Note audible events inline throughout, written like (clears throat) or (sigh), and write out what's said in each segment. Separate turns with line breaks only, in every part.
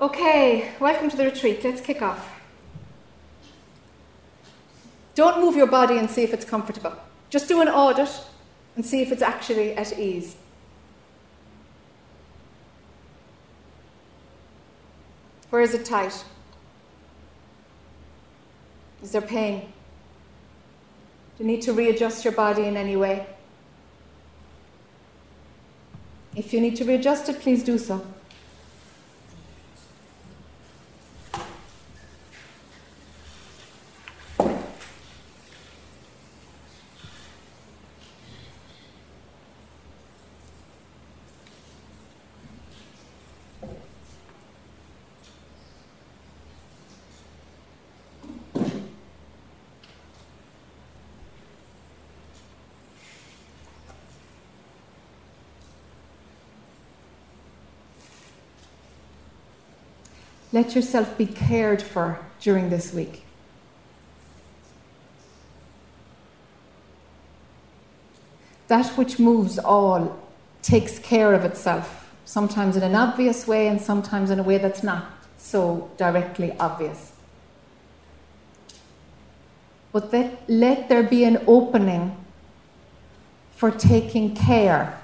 Okay, welcome to the retreat. Let's kick off. Don't move your body and see if it's comfortable. Just do an audit and see if it's actually at ease. Where is it tight? Is there pain? Do you need to readjust your body in any way? If you need to readjust it, please do so. Let yourself be cared for during this week. That which moves all takes care of itself, sometimes in an obvious way and sometimes in a way that's not so directly obvious. But that, let there be an opening for taking care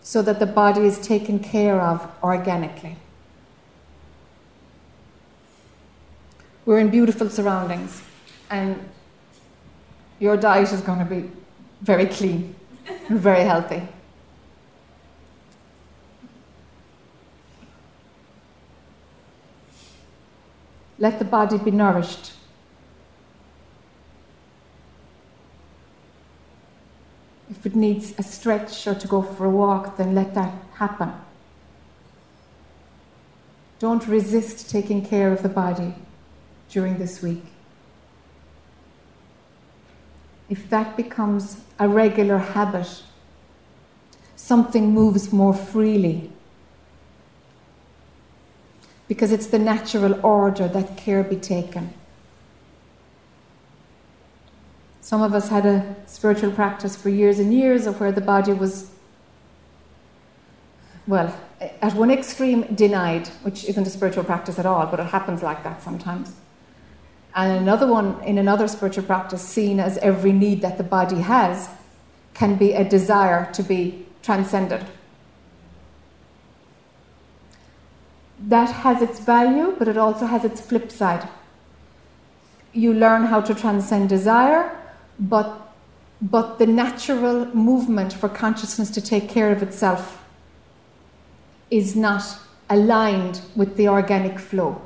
so that the body is taken care of organically. We're in beautiful surroundings, and your diet is going to be very clean and (laughs) very healthy. Let the body be nourished. If it needs a stretch or to go for a walk, then let that happen. Don't resist taking care of the body during this week. If that becomes a regular habit, something moves more freely. Because it's the natural order that care be taken. Some of us had a spiritual practice for years and years of where the body was, well, at one extreme denied, which isn't a spiritual practice at all, but it happens like that sometimes and another one in another spiritual practice seen as every need that the body has can be a desire to be transcended. That has its value, but it also has its flip side. You learn how to transcend desire, but, but the natural movement for consciousness to take care of itself is not aligned with the organic flow.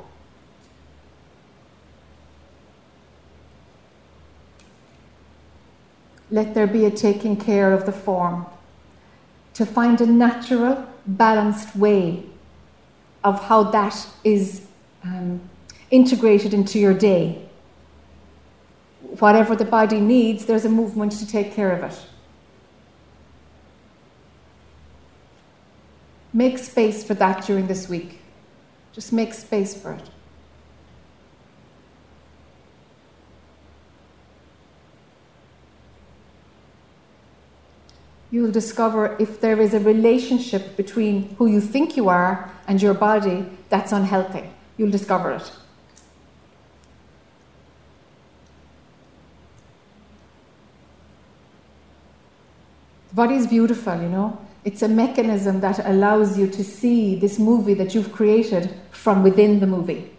Let there be a taking care of the form. To find a natural, balanced way of how that is um, integrated into your day. Whatever the body needs, there's a movement to take care of it. Make space for that during this week. Just make space for it. You'll discover if there is a relationship between who you think you are and your body that's unhealthy. You'll discover it. The body is beautiful, you know. It's a mechanism that allows you to see this movie that you've created from within the movie.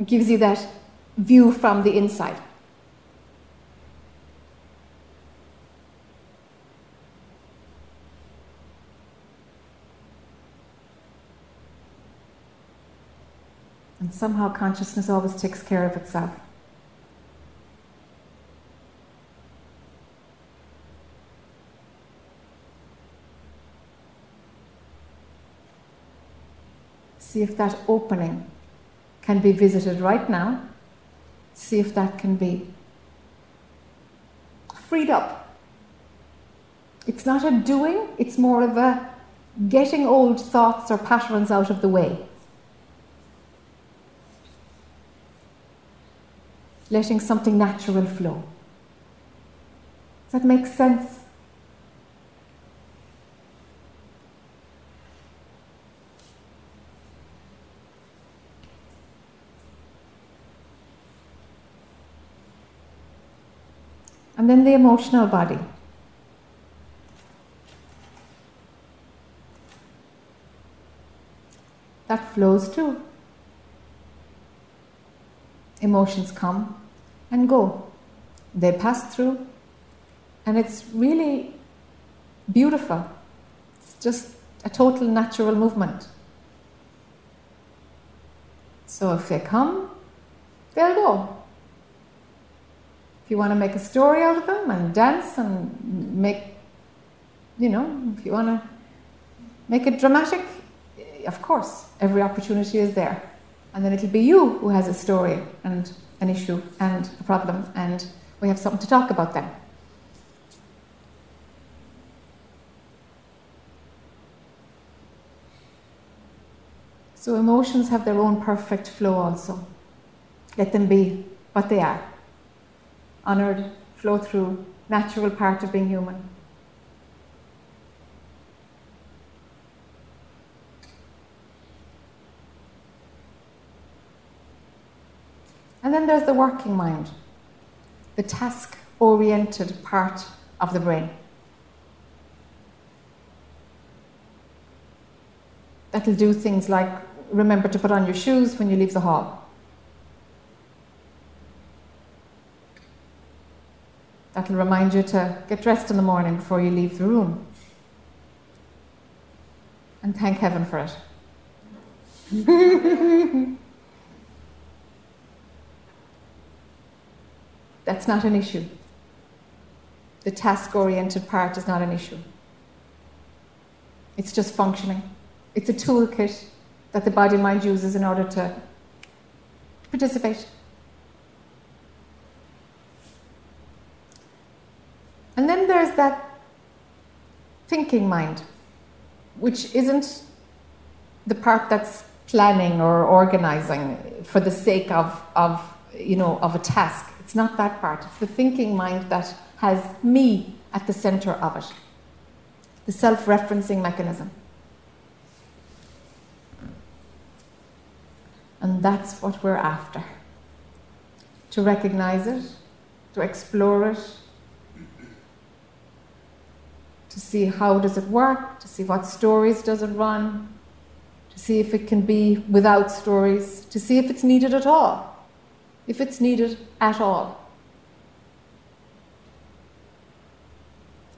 It gives you that view from the inside. Somehow consciousness always takes care of itself. See if that opening can be visited right now. See if that can be freed up. It's not a doing, it's more of a getting old thoughts or patterns out of the way. letting something natural flow. Does that make sense? And then the emotional body. That flows too. Emotions come, and go, they pass through, and it's really beautiful. It's just a total natural movement. So if they come, they'll go. If you want to make a story out of them and dance and make, you know, if you want to make it dramatic, of course, every opportunity is there. And then it'll be you who has a story and an issue and a problem, and we have something to talk about then. So emotions have their own perfect flow also. Let them be what they are. Honored, flow through, natural part of being human. And then there's the working mind, the task oriented part of the brain. That'll do things like remember to put on your shoes when you leave the hall. That'll remind you to get dressed in the morning before you leave the room. And thank heaven for it. (laughs) That's not an issue. The task oriented part is not an issue. It's just functioning. It's a toolkit that the body mind uses in order to participate. And then there's that thinking mind, which isn't the part that's planning or organizing for the sake of, of, you know, of a task. It's not that part. It's the thinking mind that has me at the center of it, the self referencing mechanism. And that's what we're after. To recognize it, to explore it, to see how does it work, to see what stories does it run, to see if it can be without stories, to see if it's needed at all. If it's needed at all.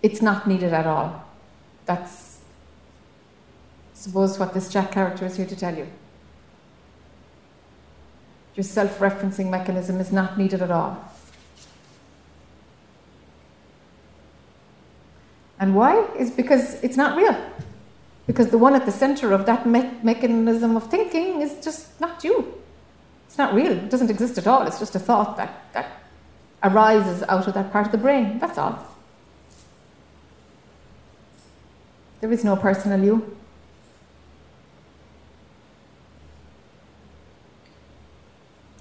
It's not needed at all. That's, I suppose, what this Jack character is here to tell you. Your self referencing mechanism is not needed at all. And why? Is because it's not real. Because the one at the center of that me- mechanism of thinking is just not you. It's not real. It doesn't exist at all. It's just a thought that, that arises out of that part of the brain. That's all. There is no personal you.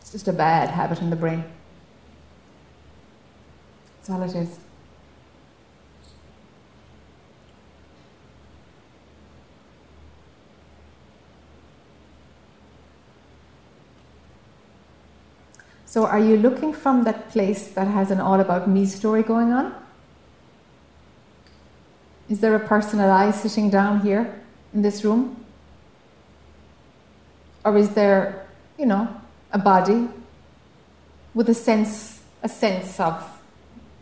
It's just a bad habit in the brain. That's all it is. So, are you looking from that place that has an all about me story going on? Is there a personal I sitting down here in this room? Or is there, you know, a body with a sense, a sense of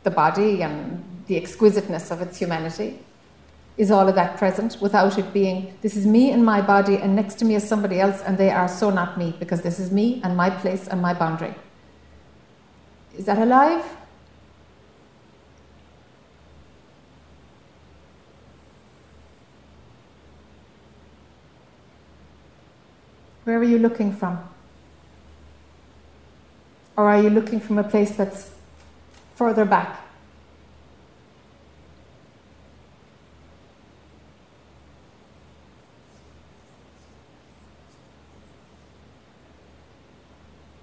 the body and the exquisiteness of its humanity. Is all of that present without it being, this is me and my body, and next to me is somebody else, and they are so not me, because this is me and my place and my boundary. Is that alive? Where are you looking from? Or are you looking from a place that's further back?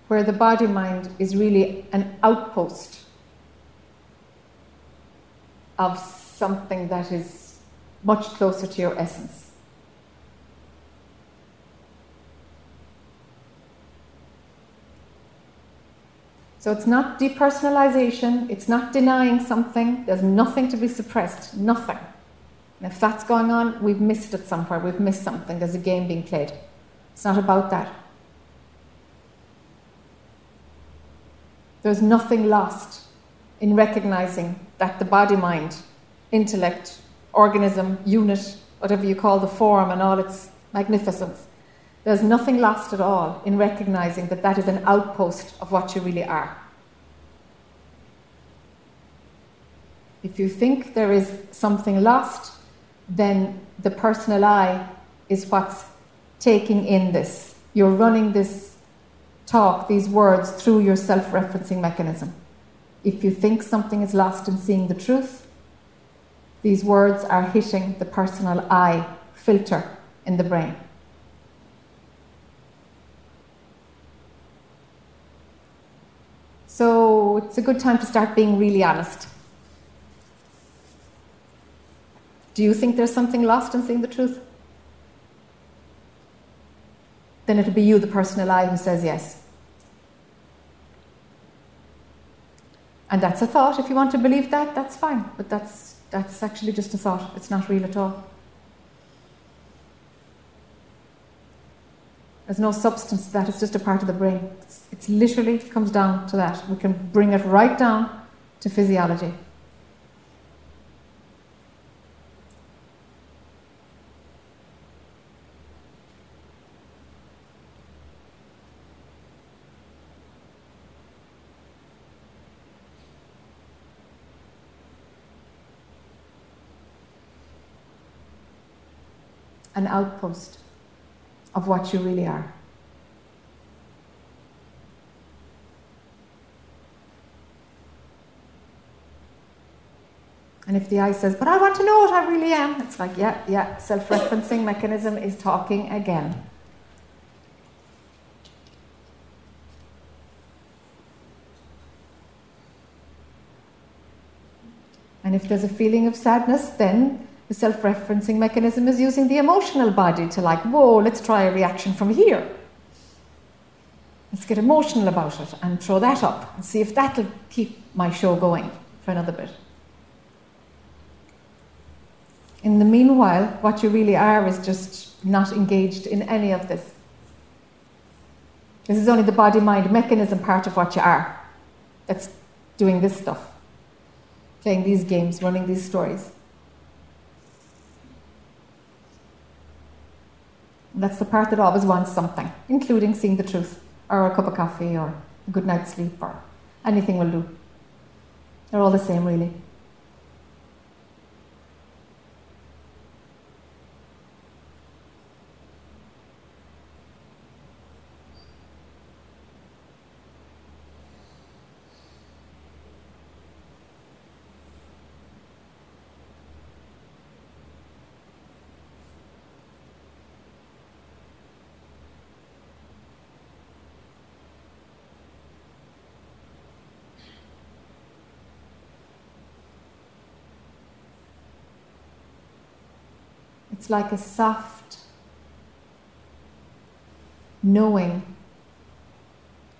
Where the body mind is really an outpost of something that is much closer to your essence. So it's not depersonalization, it's not denying something, there's nothing to be suppressed, nothing. And if that's going on, we've missed it somewhere, we've missed something, there's a game being played. It's not about that. There's nothing lost in recognizing that the body mind, intellect, organism, unit, whatever you call the form and all its magnificence, there's nothing lost at all in recognizing that that is an outpost of what you really are. If you think there is something lost, then the personal I is what's taking in this. You're running this talk, these words, through your self referencing mechanism. If you think something is lost in seeing the truth, these words are hitting the personal I filter in the brain. So it's a good time to start being really honest. Do you think there's something lost in seeing the truth? Then it'll be you, the personal I, who says yes. And that's a thought. If you want to believe that, that's fine. But that's, that's actually just a thought. It's not real at all. There's no substance to that, it's just a part of the brain. It's, it's literally comes down to that. We can bring it right down to physiology. An outpost of what you really are. And if the I says, but I want to know what I really am, it's like, yeah, yeah, self referencing mechanism is talking again. And if there's a feeling of sadness, then the self referencing mechanism is using the emotional body to, like, whoa, let's try a reaction from here. Let's get emotional about it and throw that up and see if that'll keep my show going for another bit. In the meanwhile, what you really are is just not engaged in any of this. This is only the body mind mechanism part of what you are that's doing this stuff, playing these games, running these stories. That's the part that always wants something, including seeing the truth, or a cup of coffee, or a good night's sleep, or anything will do. They're all the same, really. Like a soft knowing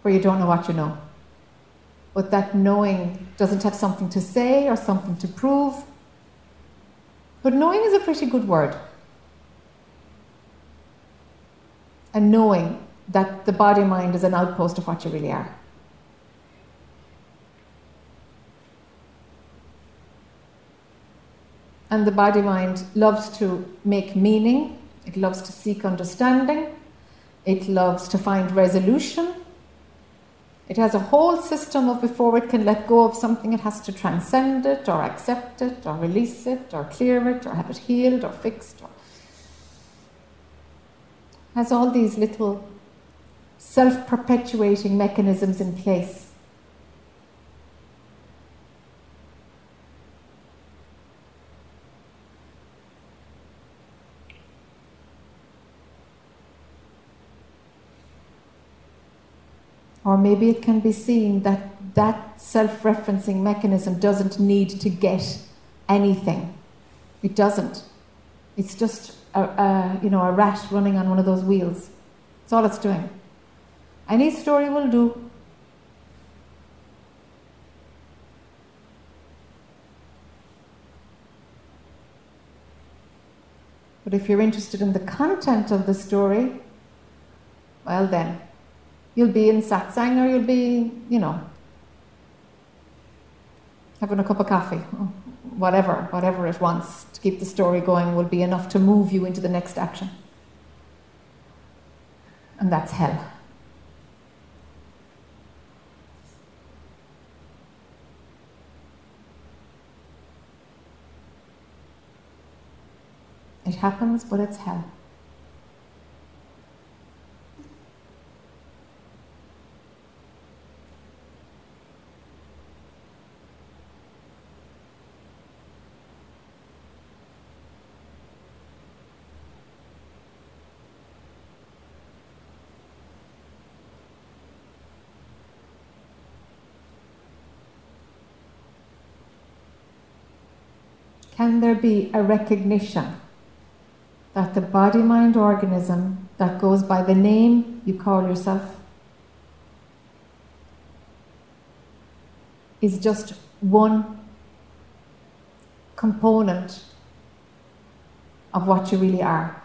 where you don't know what you know. But that knowing doesn't have something to say or something to prove. But knowing is a pretty good word. And knowing that the body mind is an outpost of what you really are. And the body mind loves to make meaning, it loves to seek understanding, it loves to find resolution. It has a whole system of before it can let go of something, it has to transcend it, or accept it, or release it, or clear it, or have it healed, or fixed. Or has all these little self perpetuating mechanisms in place Or maybe it can be seen that that self referencing mechanism doesn't need to get anything. It doesn't. It's just a, a, you know, a rat running on one of those wheels. That's all it's doing. Any story will do. But if you're interested in the content of the story, well then, you'll be in satsang or you'll be, you know, having a cup of coffee, whatever, whatever it wants to keep the story going will be enough to move you into the next action. And that's hell. It happens, but it's hell. Can there be a recognition that the body mind organism that goes by the name you call yourself is just one component of what you really are?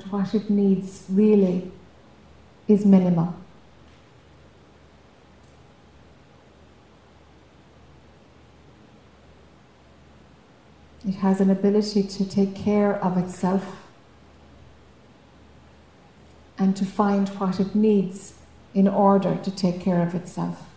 And what it needs really is minimal. It has an ability to take care of itself and to find what it needs in order to take care of itself.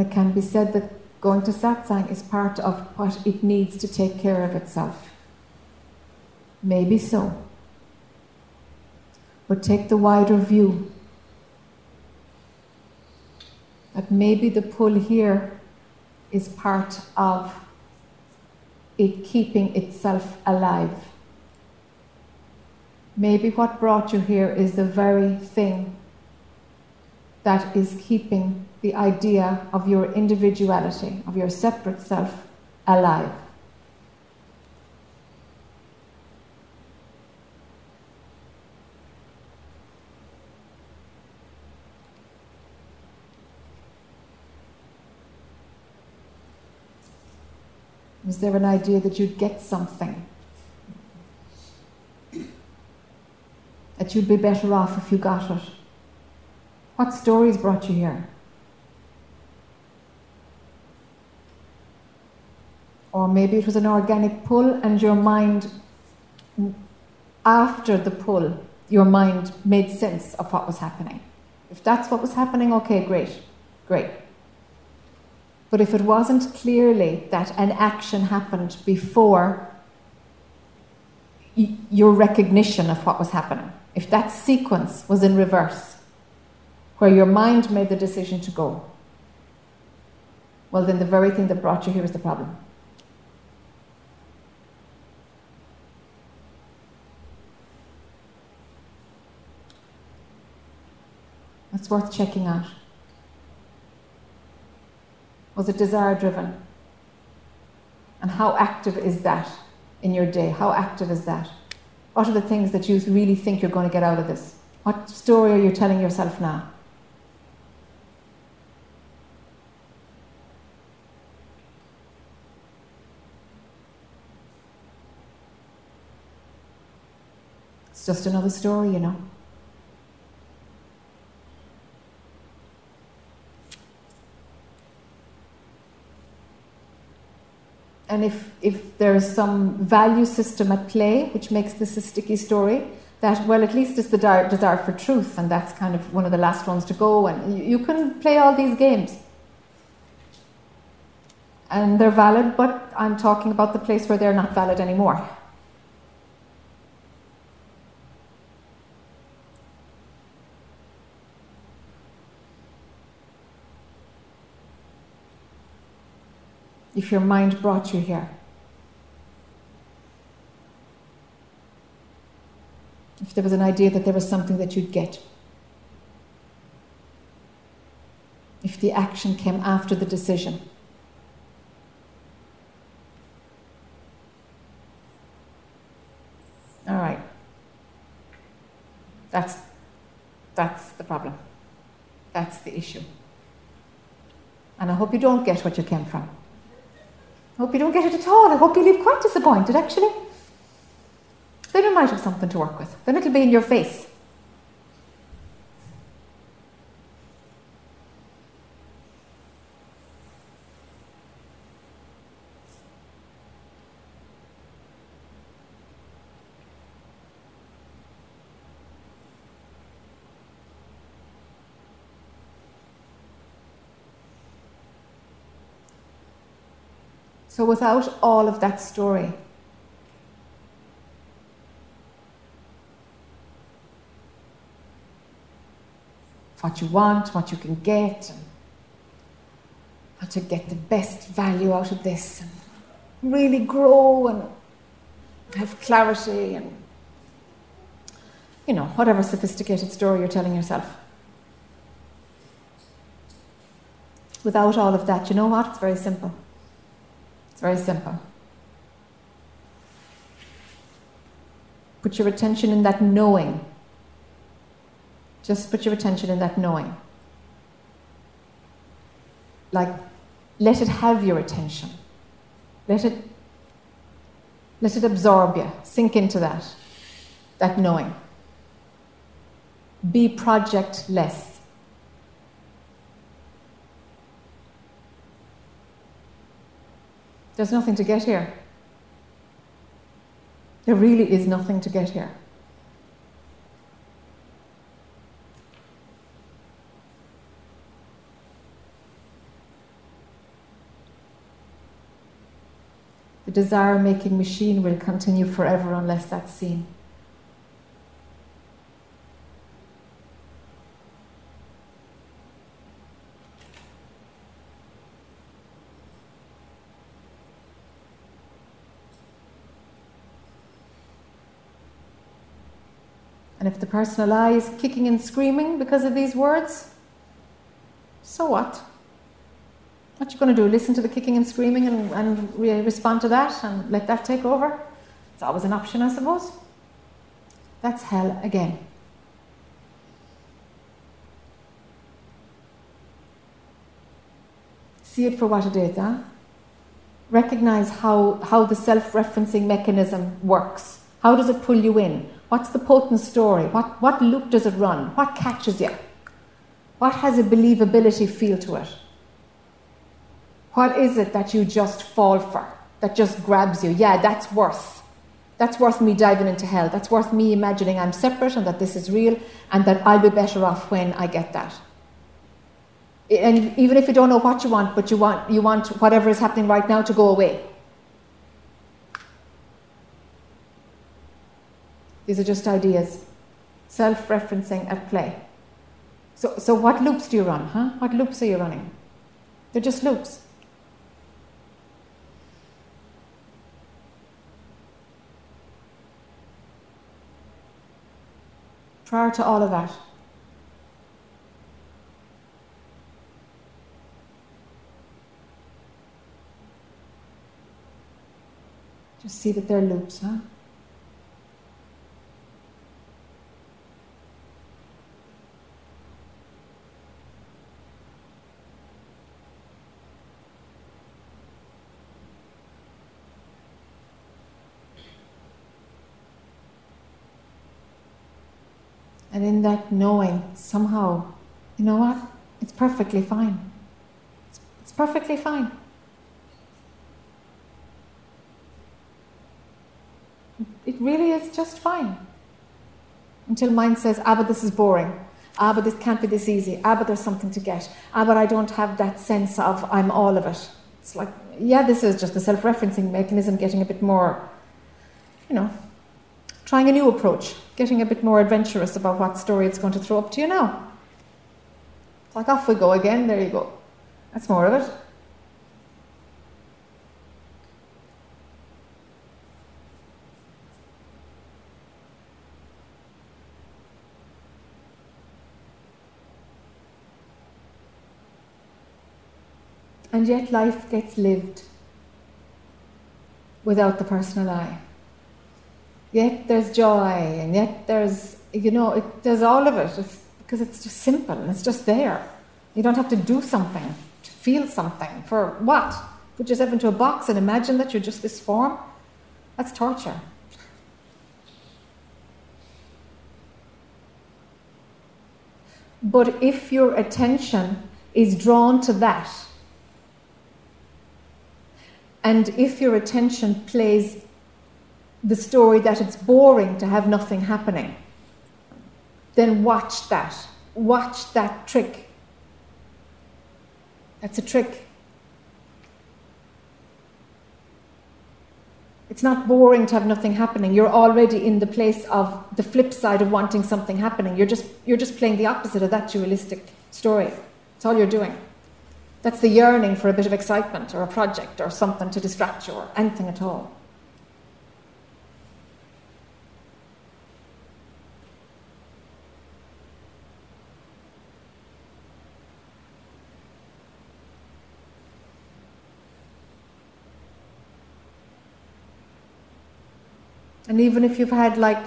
And it can be said that going to satsang is part of what it needs to take care of itself. Maybe so. But take the wider view that maybe the pull here is part of it keeping itself alive. Maybe what brought you here is the very thing that is keeping the idea of your individuality, of your separate self, alive. Was there an idea that you'd get something? That you'd be better off if you got it? What stories brought you here? Or maybe it was an organic pull, and your mind, after the pull, your mind made sense of what was happening. If that's what was happening, okay, great, great. But if it wasn't clearly that an action happened before your recognition of what was happening, if that sequence was in reverse, where your mind made the decision to go, well, then the very thing that brought you here is the problem. That's worth checking out. Was it desire driven? And how active is that in your day? How active is that? What are the things that you really think you're going to get out of this? What story are you telling yourself now? It's just another story, you know. And if, if there's some value system at play which makes this a sticky story, that, well, at least it's the desire for truth, and that's kind of one of the last ones to go. And you, you can play all these games. And they're valid, but I'm talking about the place where they're not valid anymore. If your mind brought you here? If there was an idea that there was something that you'd get? If the action came after the decision? All right. That's, that's the problem. That's the issue. And I hope you don't get what you came from. Hope you don't get it at all. I hope you leave quite disappointed, actually. Then you might have something to work with. Then it'll be in your face. So, without all of that story, what you want, what you can get, and how to get the best value out of this, and really grow and have clarity, and you know, whatever sophisticated story you're telling yourself. Without all of that, you know what? It's very simple. It's very simple. Put your attention in that knowing. Just put your attention in that knowing. Like, let it have your attention. Let it, let it absorb you. Sink into that, that knowing. Be projectless. There's nothing to get here. There really is nothing to get here. The desire making machine will continue forever unless that's seen. The personal I is kicking and screaming because of these words, so what? What you going to do? Listen to the kicking and screaming and, and re- respond to that and let that take over? It's always an option, I suppose. That's hell again. See it for what it is, huh? Recognize how, how the self referencing mechanism works. How does it pull you in? What's the potent story? What, what loop does it run? What catches you? What has a believability feel to it? What is it that you just fall for? That just grabs you? Yeah, that's worth. That's worth me diving into hell. That's worth me imagining I'm separate and that this is real and that I'll be better off when I get that. And even if you don't know what you want, but you want, you want whatever is happening right now to go away. These are just ideas, self referencing at play. So, so, what loops do you run, huh? What loops are you running? They're just loops. Prior to all of that, just see that they're loops, huh? And in that knowing, somehow, you know what? It's perfectly fine. It's, it's perfectly fine. It really is just fine. Until mind says, ah, but this is boring. Ah, but this can't be this easy. Ah, but there's something to get. Ah, but I don't have that sense of I'm all of it. It's like, yeah, this is just a self referencing mechanism getting a bit more, you know, trying a new approach, getting a bit more adventurous about what story it's going to throw up to you now. It's like off we go again, there you go. That's more of it. And yet life gets lived without the personal I. Yet there's joy, and yet there's, you know, it, there's all of it it's, because it's just simple and it's just there. You don't have to do something to feel something. For what? Put yourself into a box and imagine that you're just this form? That's torture. But if your attention is drawn to that, and if your attention plays the story that it's boring to have nothing happening, then watch that. Watch that trick. That's a trick. It's not boring to have nothing happening. You're already in the place of the flip side of wanting something happening. You're just, you're just playing the opposite of that dualistic story. That's all you're doing. That's the yearning for a bit of excitement or a project or something to distract you or anything at all. And even if you've had like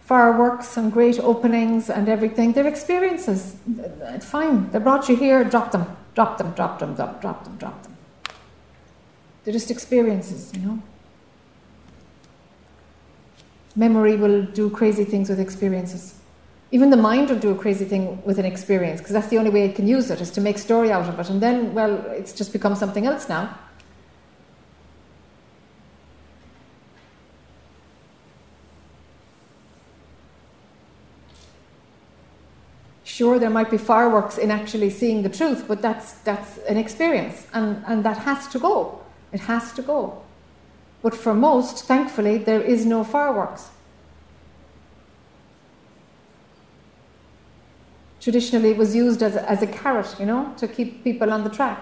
fireworks and great openings and everything, they're experiences. Fine. They brought you here, drop them, drop them, drop them, drop, drop them, drop them. They're just experiences, you know. Memory will do crazy things with experiences. Even the mind will do a crazy thing with an experience because that's the only way it can use it is to make story out of it. And then, well, it's just become something else now. Sure there might be fireworks in actually seeing the truth, but that's that's an experience, and and that has to go. It has to go. But for most, thankfully, there is no fireworks. Traditionally, it was used as as a carrot, you know, to keep people on the track.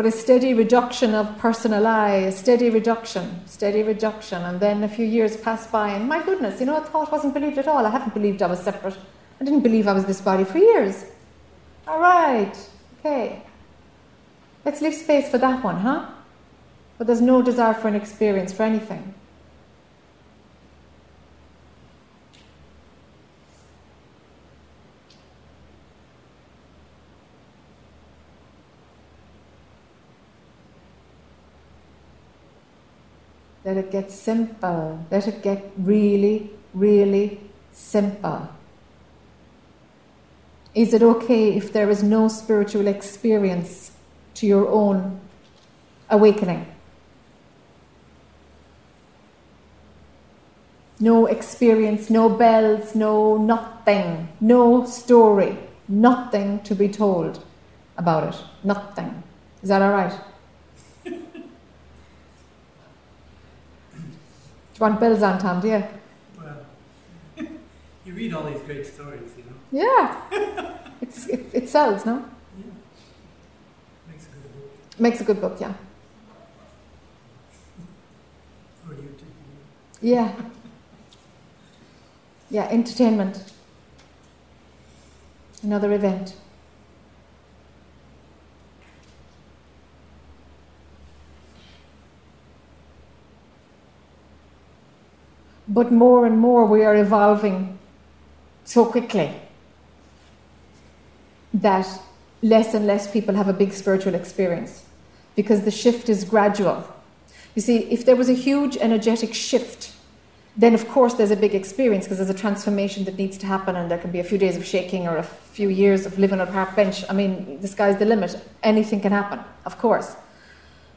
But a steady reduction of personal I, a steady reduction, steady reduction. And then a few years pass by, and my goodness, you know, I thought wasn't believed at all. I haven't believed I was separate. I didn't believe I was this body for years. All right, okay. Let's leave space for that one, huh? But there's no desire for an experience, for anything. Let it get simple. Let it get really, really simple. Is it okay if there is no spiritual experience to your own awakening? No experience, no bells, no nothing, no story, nothing to be told about it. Nothing. Is that all right? You want bells on, Tom, do you?
Well, (laughs) you read all these great stories, you know.
Yeah. it's, it, it sells, no?
Yeah. Makes a good book.
Makes a good book, yeah. (laughs)
Or YouTube.
Yeah. Yeah, entertainment. Another event. But more and more we are evolving so quickly that less and less people have a big spiritual experience because the shift is gradual. You see, if there was a huge energetic shift, then of course there's a big experience because there's a transformation that needs to happen and there can be a few days of shaking or a few years of living on a park bench. I mean, the sky's the limit. Anything can happen, of course.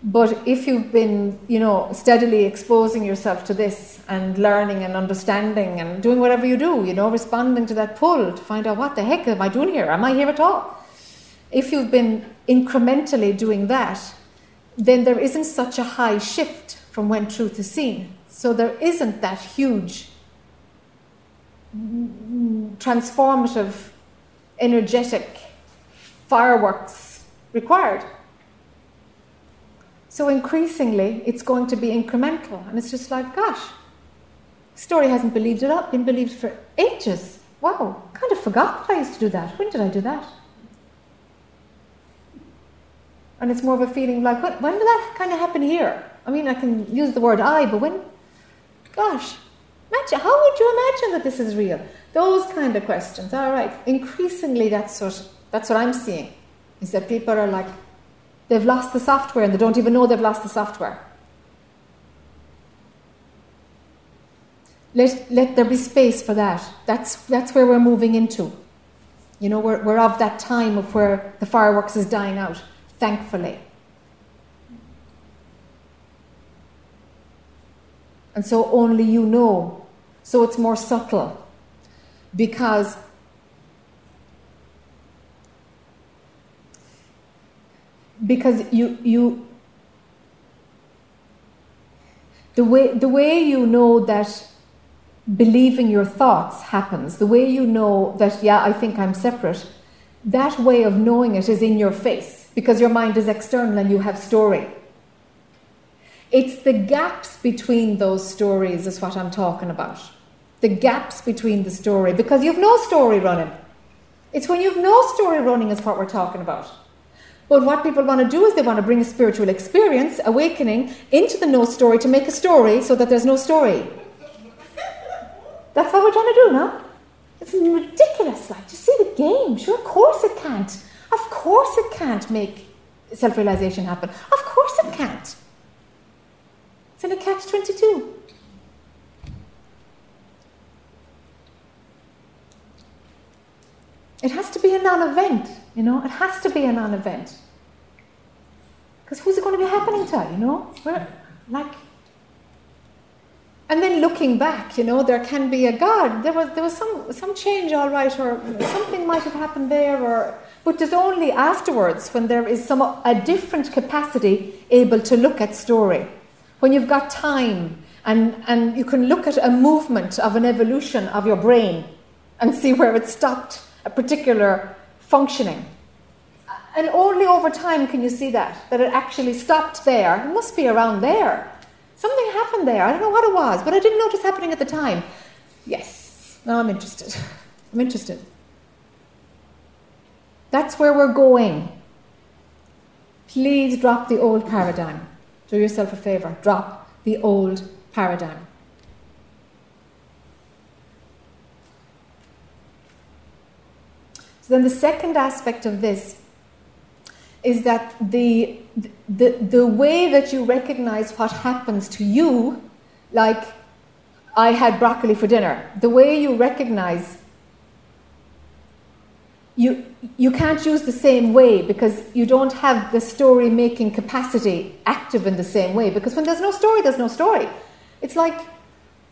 But if you've been, you know, steadily exposing yourself to this and learning and understanding and doing whatever you do, you know, responding to that pull to find out what the heck am I doing here? Am I here at all? If you've been incrementally doing that, then there isn't such a high shift from when truth is seen. So there isn't that huge transformative, energetic fireworks required. So increasingly, it's going to be incremental. And it's just like, gosh, Story hasn't believed it up, been believed for ages. Wow, kind of forgot that I used to do that. When did I do that? And it's more of a feeling like, when, when did that kind of happen here? I mean, I can use the word I, but when, gosh, imagine, how would you imagine that this is real? Those kind of questions. All right, increasingly that's what, that's what I'm seeing, is that people are like, they've lost the software and they don't even know they've lost the software. Let, let there be space for that. That's, that's where we're moving into. You know, we're, we're of that time of where the fireworks is dying out, thankfully. And so only you know. So it's more subtle. Because because you you the way the way you know that believing your thoughts happens, the way you know that, yeah, I think I'm separate, that way of knowing it is in your face because your mind is external and you have story. It's the gaps between those stories, is what I'm talking about. The gaps between the story because you've no story running. It's when you've no story running, is what we're talking about. But what people want to do is they want to bring a spiritual experience, awakening, into the no story to make a story so that there's no story. That's what we're trying to do now. It's ridiculous. Like, you see the game? Sure, of course it can't. Of course it can't make self realization happen. Of course it can't. It's in a catch 22. It has to be a non event, you know? It has to be a non event. Because who's it going to be happening to, you know? We're, like, and then looking back, you know, there can be a God. There was there was some some change, all right, or something might have happened there, or but it's only afterwards when there is some a different capacity able to look at story. When you've got time and and you can look at a movement of an evolution of your brain and see where it stopped a particular functioning. And only over time can you see that, that it actually stopped there. It must be around there. Something happened there. I don't know what it was, but I didn't notice happening at the time. Yes, now I'm interested. (laughs) I'm interested. That's where we're going. Please drop the old paradigm. Do yourself a favor. Drop the old paradigm. So then the second aspect of this is that the, the, the way that you recognize what happens to you, like I had broccoli for dinner, the way you recognize you, you can't use the same way because you don't have the story making capacity active in the same way. Because when there's no story, there's no story. It's like,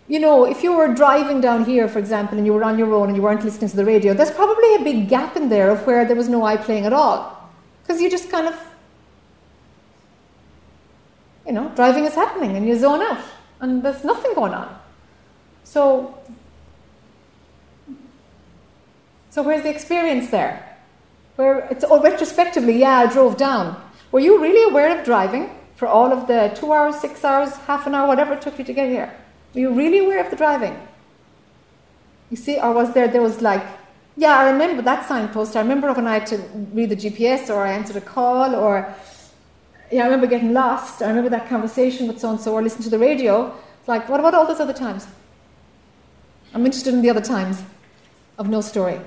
you know, if you were driving down here, for example, and you were on your own and you weren't listening to the radio, there's probably a big gap in there of where there was no I playing at all. Because you just kind of, you know, driving is happening and you zone out and there's nothing going on. So, so where's the experience there? Where it's all retrospectively, yeah, I drove down. Were you really aware of driving for all of the two hours, six hours, half an hour, whatever it took you to get here? Were you really aware of the driving? You see, or was there there was like yeah, I remember that signpost. I remember when I had to read the GPS or I answered a call or yeah, I remember getting lost. I remember that conversation with so and so or listening to the radio. It's like, what about all those other times? I'm interested in the other times of no story,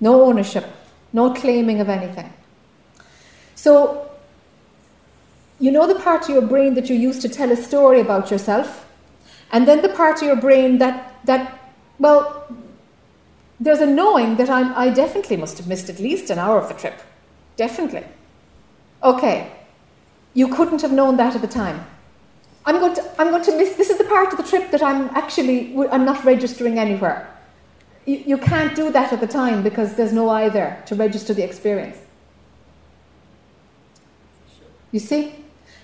no ownership, no claiming of anything. So, you know the part of your brain that you use to tell a story about yourself, and then the part of your brain that, that well, there's a knowing that I'm, I definitely must have missed at least an hour of the trip. Definitely. Okay, you couldn't have known that at the time. I'm going to, I'm going to miss, this is the part of the trip that I'm actually, I'm not registering anywhere. You, you can't do that at the time because there's no I there to register the experience. You see?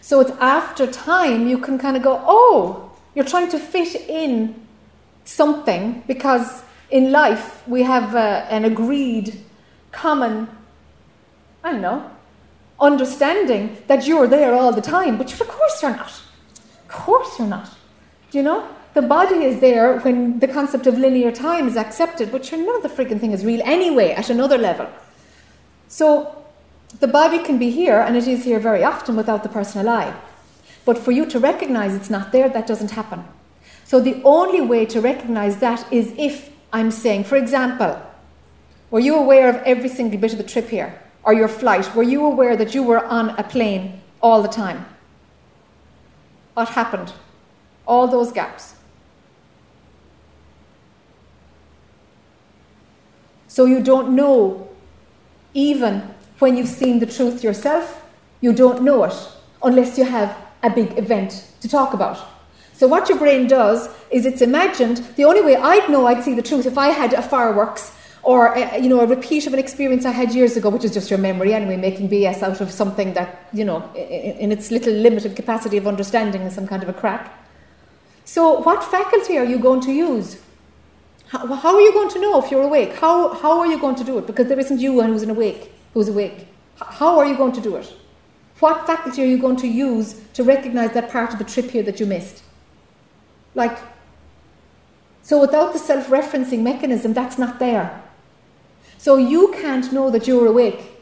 So it's after time you can kind of go, oh, you're trying to fit in something because in life we have uh, an agreed, common, I don't know, understanding that you're there all the time, but of course you're not. Of course you're not. Do you know? The body is there when the concept of linear time is accepted, but none of the freaking thing is real anyway at another level. So the body can be here, and it is here very often without the personal I. But for you to recognize it's not there, that doesn't happen. So the only way to recognize that is if I'm saying, for example, were you aware of every single bit of the trip here? Or your flight? Were you aware that you were on a plane all the time? What happened? All those gaps. So you don't know, even when you've seen the truth yourself, you don't know it unless you have a big event to talk about. So what your brain does is it's imagined the only way I'd know I'd see the truth if I had a fireworks or a, you know a repeat of an experience I had years ago, which is just your memory anyway, making BS out of something that you know in, in its little limited capacity of understanding is some kind of a crack. So what faculty are you going to use? How, how, are you going to know if you're awake? How, how are you going to do it? Because there isn't you who's awake, who's awake. How are you going to do it? What faculty are you going to use to recognize that part of the trip here that you missed? Like, so without the self referencing mechanism, that's not there. So you can't know that you're awake.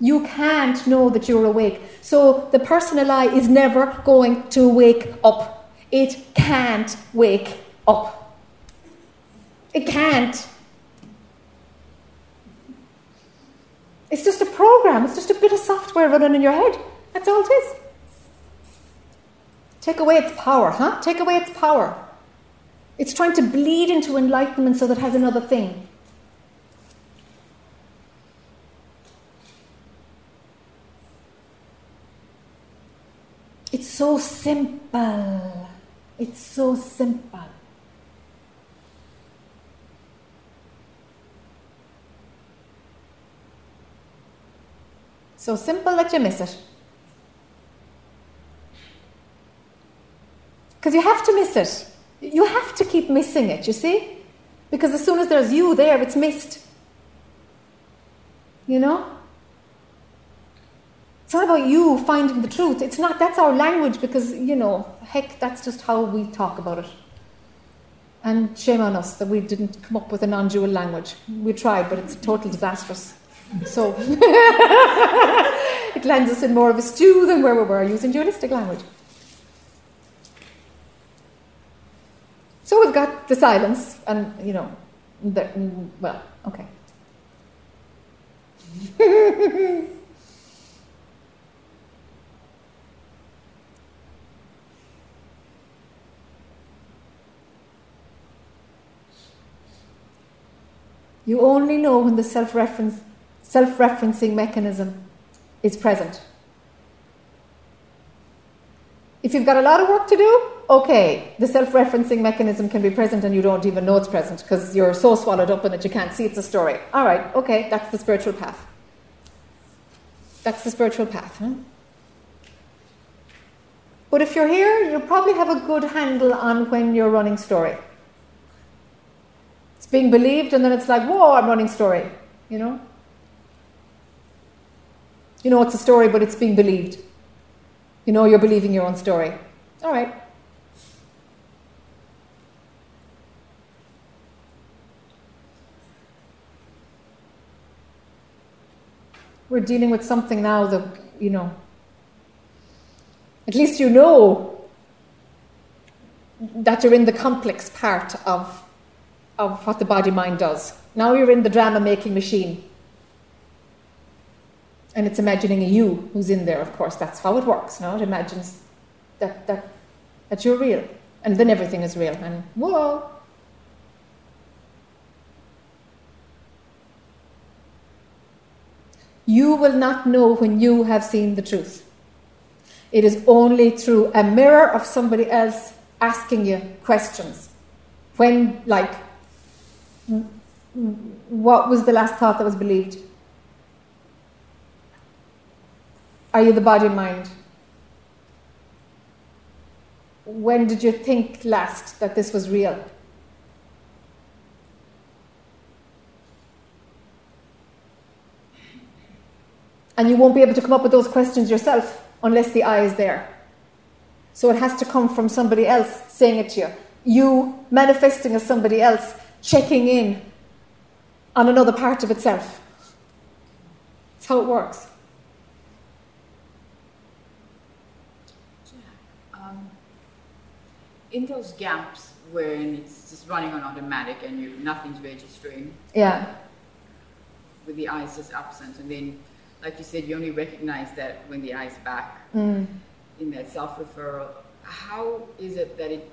You can't know that you're awake. So the personal I is never going to wake up. It can't wake up. It can't. It's just a program, it's just a bit of software running in your head. That's all it is. Take away its power, huh? Take away its power. It's trying to bleed into enlightenment so that it has another thing. It's so simple. It's so simple. So simple that you miss it. Because you have to miss it. You have to keep missing it, you see? Because as soon as there's you there, it's missed. You know? It's not about you finding the truth. It's not, that's our language because, you know, heck, that's just how we talk about it. And shame on us that we didn't come up with a non dual language. We tried, but it's totally disastrous. So (laughs) it lands us in more of a stew than where we were using dualistic language. So we've got the silence, and you know, the, well, okay. (laughs) you only know when the self reference self referencing mechanism is present. If you've got a lot of work to do, okay, the self referencing mechanism can be present and you don't even know it's present because you're so swallowed up in it you can't see it's a story. All right, okay, that's the spiritual path. That's the spiritual path. Huh? But if you're here, you probably have a good handle on when you're running story. It's being believed, and then it's like, whoa, I'm running story, you know? You know it's a story, but it's being believed. You know you're believing your own story. All right. We're dealing with something now that, you know, at least you know that you're in the complex part of, of what the body mind does. Now you're in the drama making machine. And it's imagining a you who's in there, of course. That's how it works. No? It imagines that, that, that you're real. And then everything is real. And whoa. You will not know when you have seen the truth. It is only through a mirror of somebody else asking you questions. When, like, what was the last thought that was believed? Are you the body mind? When did you think last that this was real? And you won't be able to come up with those questions yourself unless the I is there. So it has to come from somebody else saying it to you. You manifesting as somebody else, checking in on another part of itself. That's how it works.
Um, in those gaps when it's just running on automatic and you nothing's registering.
Yeah.
With the I's just absent, and then, like you said, you only recognize that when the I's back
Mm.
in that self referral. How is it that it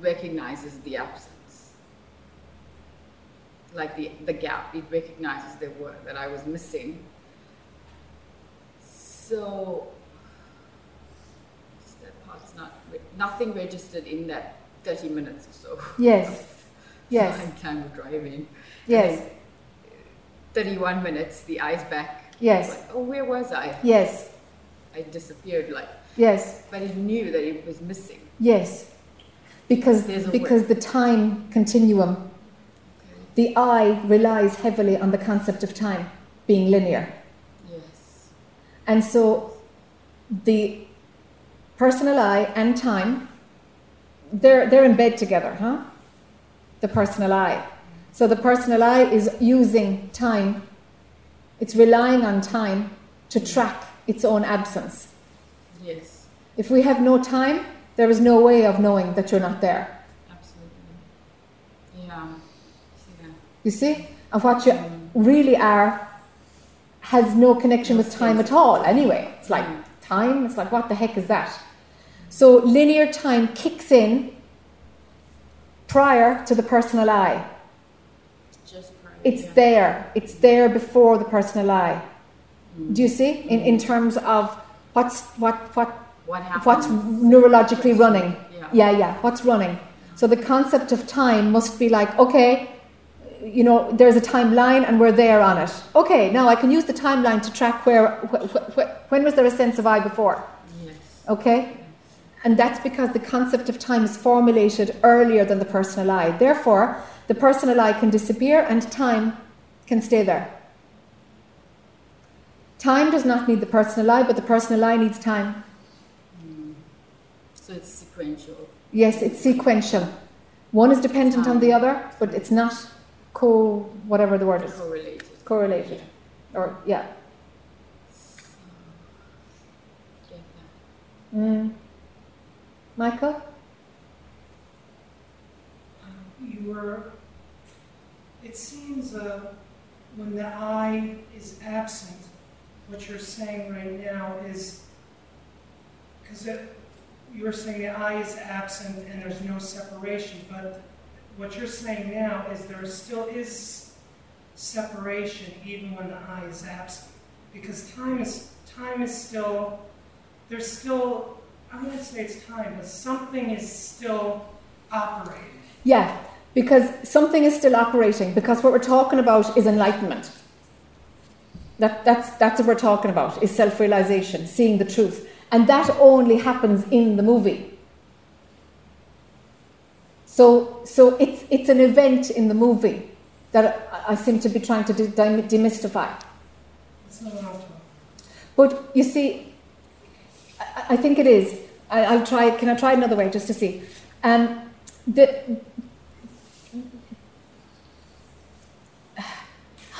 recognizes the absence? Like the, the gap, it recognizes the word that I was missing. So, that part's not, nothing registered in that 30 minutes or so.
Yes. (laughs) Yes.
Time, time of driving.
Yes.
31 minutes, the I's back.
Yes.
Like, oh, where was I?
Yes.
I disappeared, like,
Yes.
but it knew that it was missing.
Yes. Because because the time continuum,
Okay.
the I relies heavily on the concept of time being linear.
Yes.
And so the personal I and time, they're, they're in bed together, huh? The personal I. So the personal I is using time, it's relying on time to track its own absence.
Yes.
If we have no time, there is no way of knowing that you're not there.
Absolutely. Yeah. See.
You see? And what you
Mm.
really are has no connection with time at all, anyway. It's like
Mm.
time, it's like, what the heck is that? So linear time kicks in prior to the personal
I.
It's there. It's there before the personal I.
Mm.
Do you see? In, in terms of what's what what
What
what's neurologically running.
Yeah.
Yeah, yeah, what's running. So the concept of time must be like, okay, you know, there's a timeline and we're there on it. Okay, now I can use the timeline to track where, wh- wh- wh- when was there a sense of I before?
Yes.
Okay? And that's because the concept of time is formulated earlier than the personal I. Therefore, the personal I can disappear and time can stay there. Time does not need the personal I, but the personal I needs time.
Mm. So it's sequential.
Yes, it's sequential. One is dependent on the other, but it's not co whatever the word is.
Correlated.
Correlated. Or yeah.
Get that.
Mm. Michael?
You were, it seems uh, when the I is absent, what you're saying right now is, because you're saying the I is absent and there's no separation, but what you're saying now is there still is separation even when the I is absent. Because time is, time is still, there's still, I wouldn't say it's time, but something is still operating.
Yeah, because something is still operating, because what we're talking about is enlightenment. That, that's, that's what we're talking about, is self realization, seeing the truth. And that only happens in the movie. So, so it's, it's an event in the movie that I, I seem to be trying to de- dem- demystify.
That's not what I'm talking about.
But you see, I, I think it is. I, I'll try. Can I try another way just to see? Um, the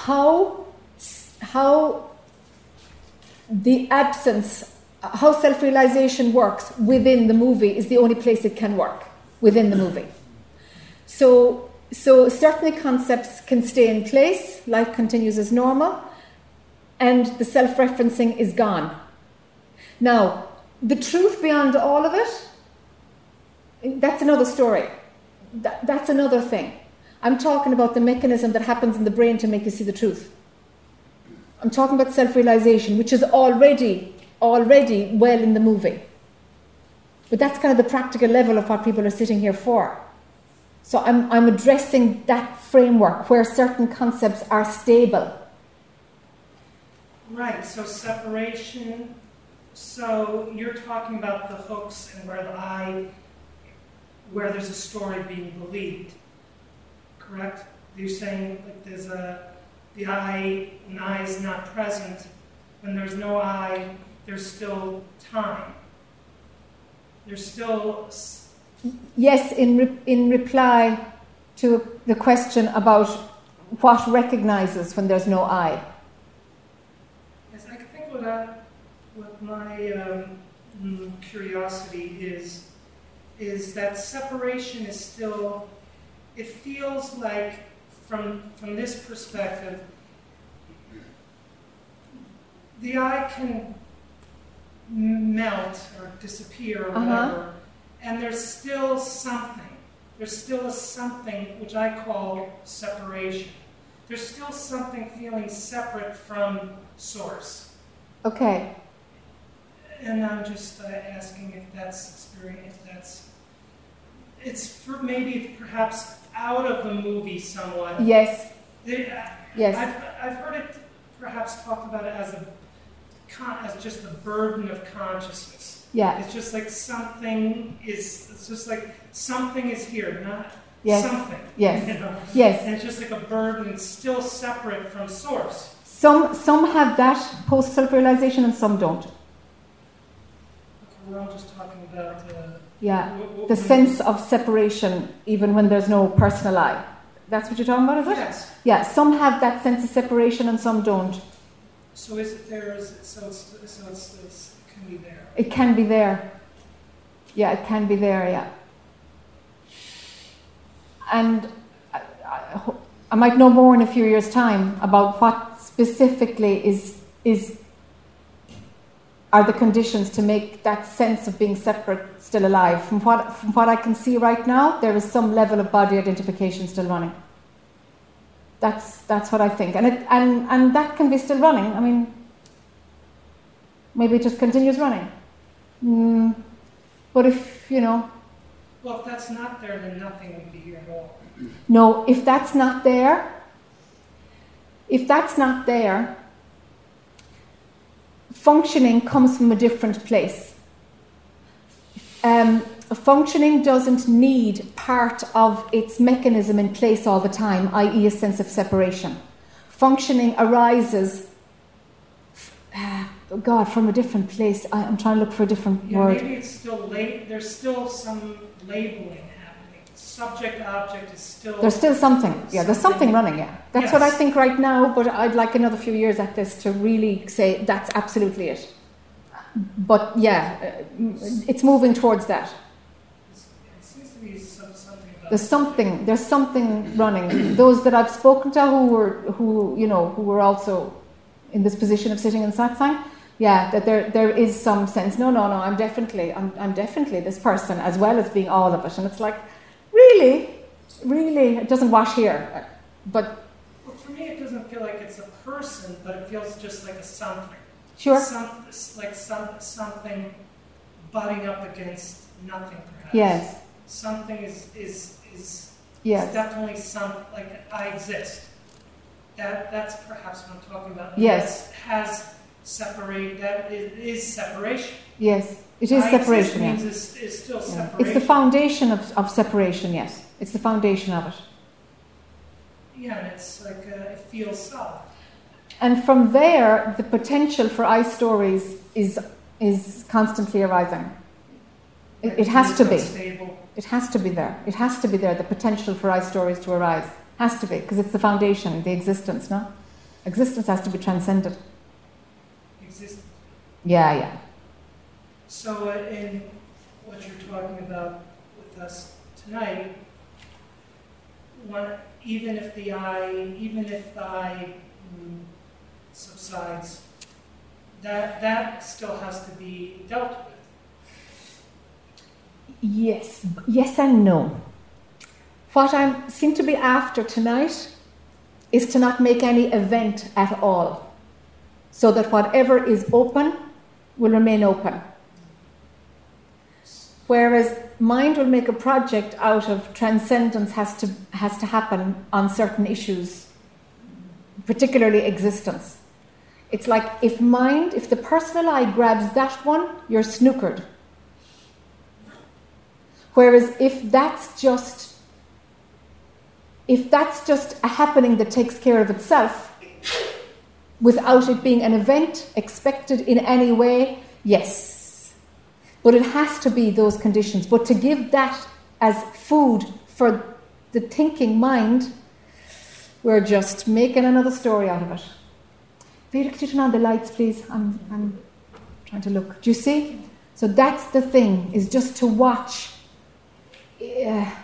how how the absence, how self-realization works within the movie is the only place it can work within the movie. So so certainly concepts can stay in place. Life continues as normal and the self referencing is gone. Now, the truth beyond all of it, that's another story. That, that's another thing. I'm talking about the mechanism that happens in the brain to make you see the truth. I'm talking about self realization, which is already, already well in the movie. But that's kind of the practical level of what people are sitting here for. So I'm, I'm addressing that framework where certain concepts are stable.
Right, so separation, so you're talking about the hooks and where the I, where there's a story being believed, correct? You're saying like there's a, the I, when I is not present, when there's no I, there's still time. there's still
Yes, in, re- in reply to the question about what recognizes when there's no I.
Yes, I think what I, what my um, mm, curiosity is, is that separation is still. It feels like, from from this perspective, the I can melt or disappear or
Uh-huh.
whatever, and there's still something. There's still a something which I call separation. There's still something feeling separate from source.
Okay,
And I'm just uh, asking if that's experience, if that's, it's for maybe perhaps out of the movie somewhat.
yes,
The- uh,
yes,
I've, I've heard it perhaps talked about it as a, con- as just the burden of consciousness.
yeah,
It's just like something is, it's just like something is here, not
Yes.
something.
Yes.
You know?
yes.
And it's just like a burden, still separate from source.
Some, some have that post self realization and some don't.
Okay, We're all just talking about, uh,
Yeah. The sense of separation, even when there's no personal I. That's what you're talking about, is it?
Yes.
Yeah, some have that sense of separation and some don't.
So is it there? Is it, so it's so it's, it's it can be there.
It can be there. Yeah, it can be there, yeah. And I, I, I might know more in a few years' time about what specifically is, is are the conditions to make that sense of being separate still alive. From what, from what I can see right now, there is some level of body identification still running. That's, that's what I think. And, it, and, and that can be still running. I mean, maybe it just continues running. Mm, but if, you know,
Well, if that's not there, then nothing would be here at all.
no, if that's not there, if that's not there, functioning comes from a different place. Um, functioning doesn't need part of its mechanism in place all the time, i.e., a sense of separation. Functioning arises, uh, God, from a different place. I, I'm trying to look for a different
Yeah,
word.
maybe it's still late. There's still some labeling. Subject object is still.
There's still something. Yeah, there's something
Something.
running. Yeah, that's what I think right now. But I'd like another few years at this to really say that's absolutely it. But yeah, uh, it's moving towards that.
It seems to be some, something about.
There's something. There's something running. (clears throat) Those that I've spoken to who were who you know who were also in this position of sitting in satsang. Yeah, that there there is some sense. No, no, no. I'm definitely I'm I'm definitely this person as well as being all of it. And it's like, really, really, it doesn't wash here. But
Well, for me, it doesn't feel like it's a person, but it feels just like a something.
sure.
Some, like some, something butting up against nothing, perhaps.
Yes.
Something is is is.
Yes.
Definitely some like I exist. That that's perhaps what I'm talking about.
Yes.
That has separate. That is, is separation.
Yes. It is separation. Yeah.
means it's, it's still
Yeah. It's the foundation of, of separation. Yes. It's the foundation of it.
Yeah, and it's like uh, it feels solid.
And from there, the potential for I stories is is constantly arising. It, it has to be.
Stable.
It has to be there. It has to be there. The potential for I stories to arise has to be because it's the foundation, the existence. No, existence has to be transcended.
Existence.
Yeah, yeah.
So uh, in what you're talking about with us tonight, one, even if the I, even if the I mm, subsides, that that still has to be dealt with.
Yes, yes and no. What I seem to be after tonight is to not make any event at all, so that whatever is open will remain open. Whereas mind will make a project out of transcendence has to has to happen on certain issues, particularly existence. It's like if mind, if the personal I grabs that one, you're snookered. Whereas if that's just if that's just a happening that takes care of itself without it being an event expected in any way, yes. But it has to be those conditions. But to give that as food for the thinking mind, we're just making another story out of it. Vera, could you turn on the lights, please? I'm, I'm trying to look. Do you see? So that's the thing, is just to watch. Yeah.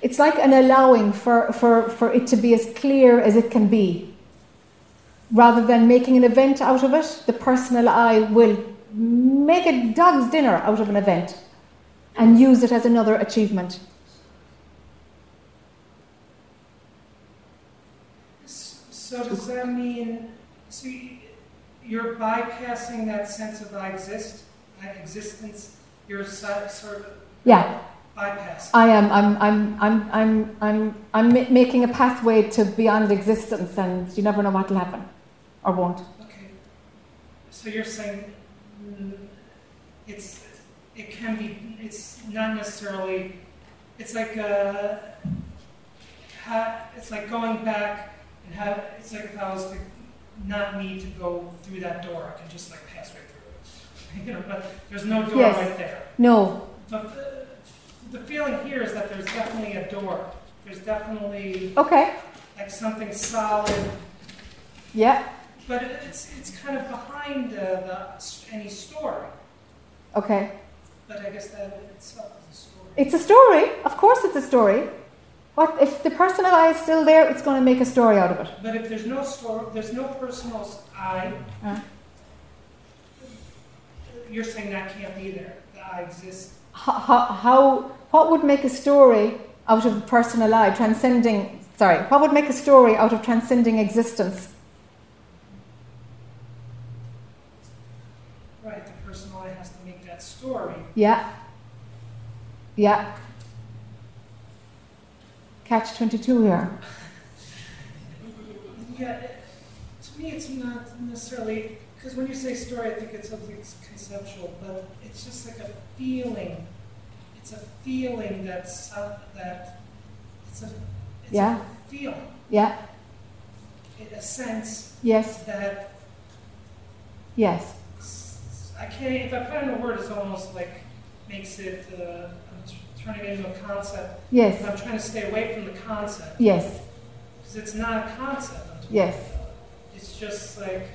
It's like an allowing for, for, for it to be as clear as it can be. Rather than making an event out of it, the personal I will make a dog's dinner out of an event and use it as another achievement.
So does that mean, so you're bypassing that sense of I exist, I existence, you're sort of
Yeah,
bypassing?
I am. I'm. I'm. I'm. I'm. I'm. I'm ma- making a pathway to beyond existence, and you never know what will happen, or won't.
Okay. So you're saying mm, it's, it can be, it's not necessarily, it's like, uh, ha, it's like going back and have, it's like if I was to not need to go through that door, I can just like pass right through it. (laughs) You know, but there's no door
Yes.
right there.
No.
But the, the feeling here is that there's definitely a door. There's definitely
Okay.
like something solid
Yeah.
But it's, it's kind of behind uh, the, any story.
Okay.
But I guess that in itself is a story.
It's a story. Of course, it's a story. What if the personal I is still there? It's going to make a story out of it.
But if there's no story, there's no personal I.
Uh.
You're saying that can't be there. The I exists.
How, how, how? What would make a story out of the personal I transcending? Sorry. What would make a story out of transcending existence?
Right. The personal I has to make that story.
Yeah. Yeah. Catch 22 here.
Yeah. It, to me, it's not necessarily because when you say story, I think it's something conceptual, but it's just like a feeling. It's a feeling that's uh, that. It's a. It's
Yeah.
A feeling.
Yeah.
in a sense
Yes.
that
Yes.
I can't, if I put in a word, it's almost like makes it, uh, turning it into a concept.
Yes.
I'm trying to stay away from the concept
Yes.
because it's not a concept.
Yes.
about. It's just like,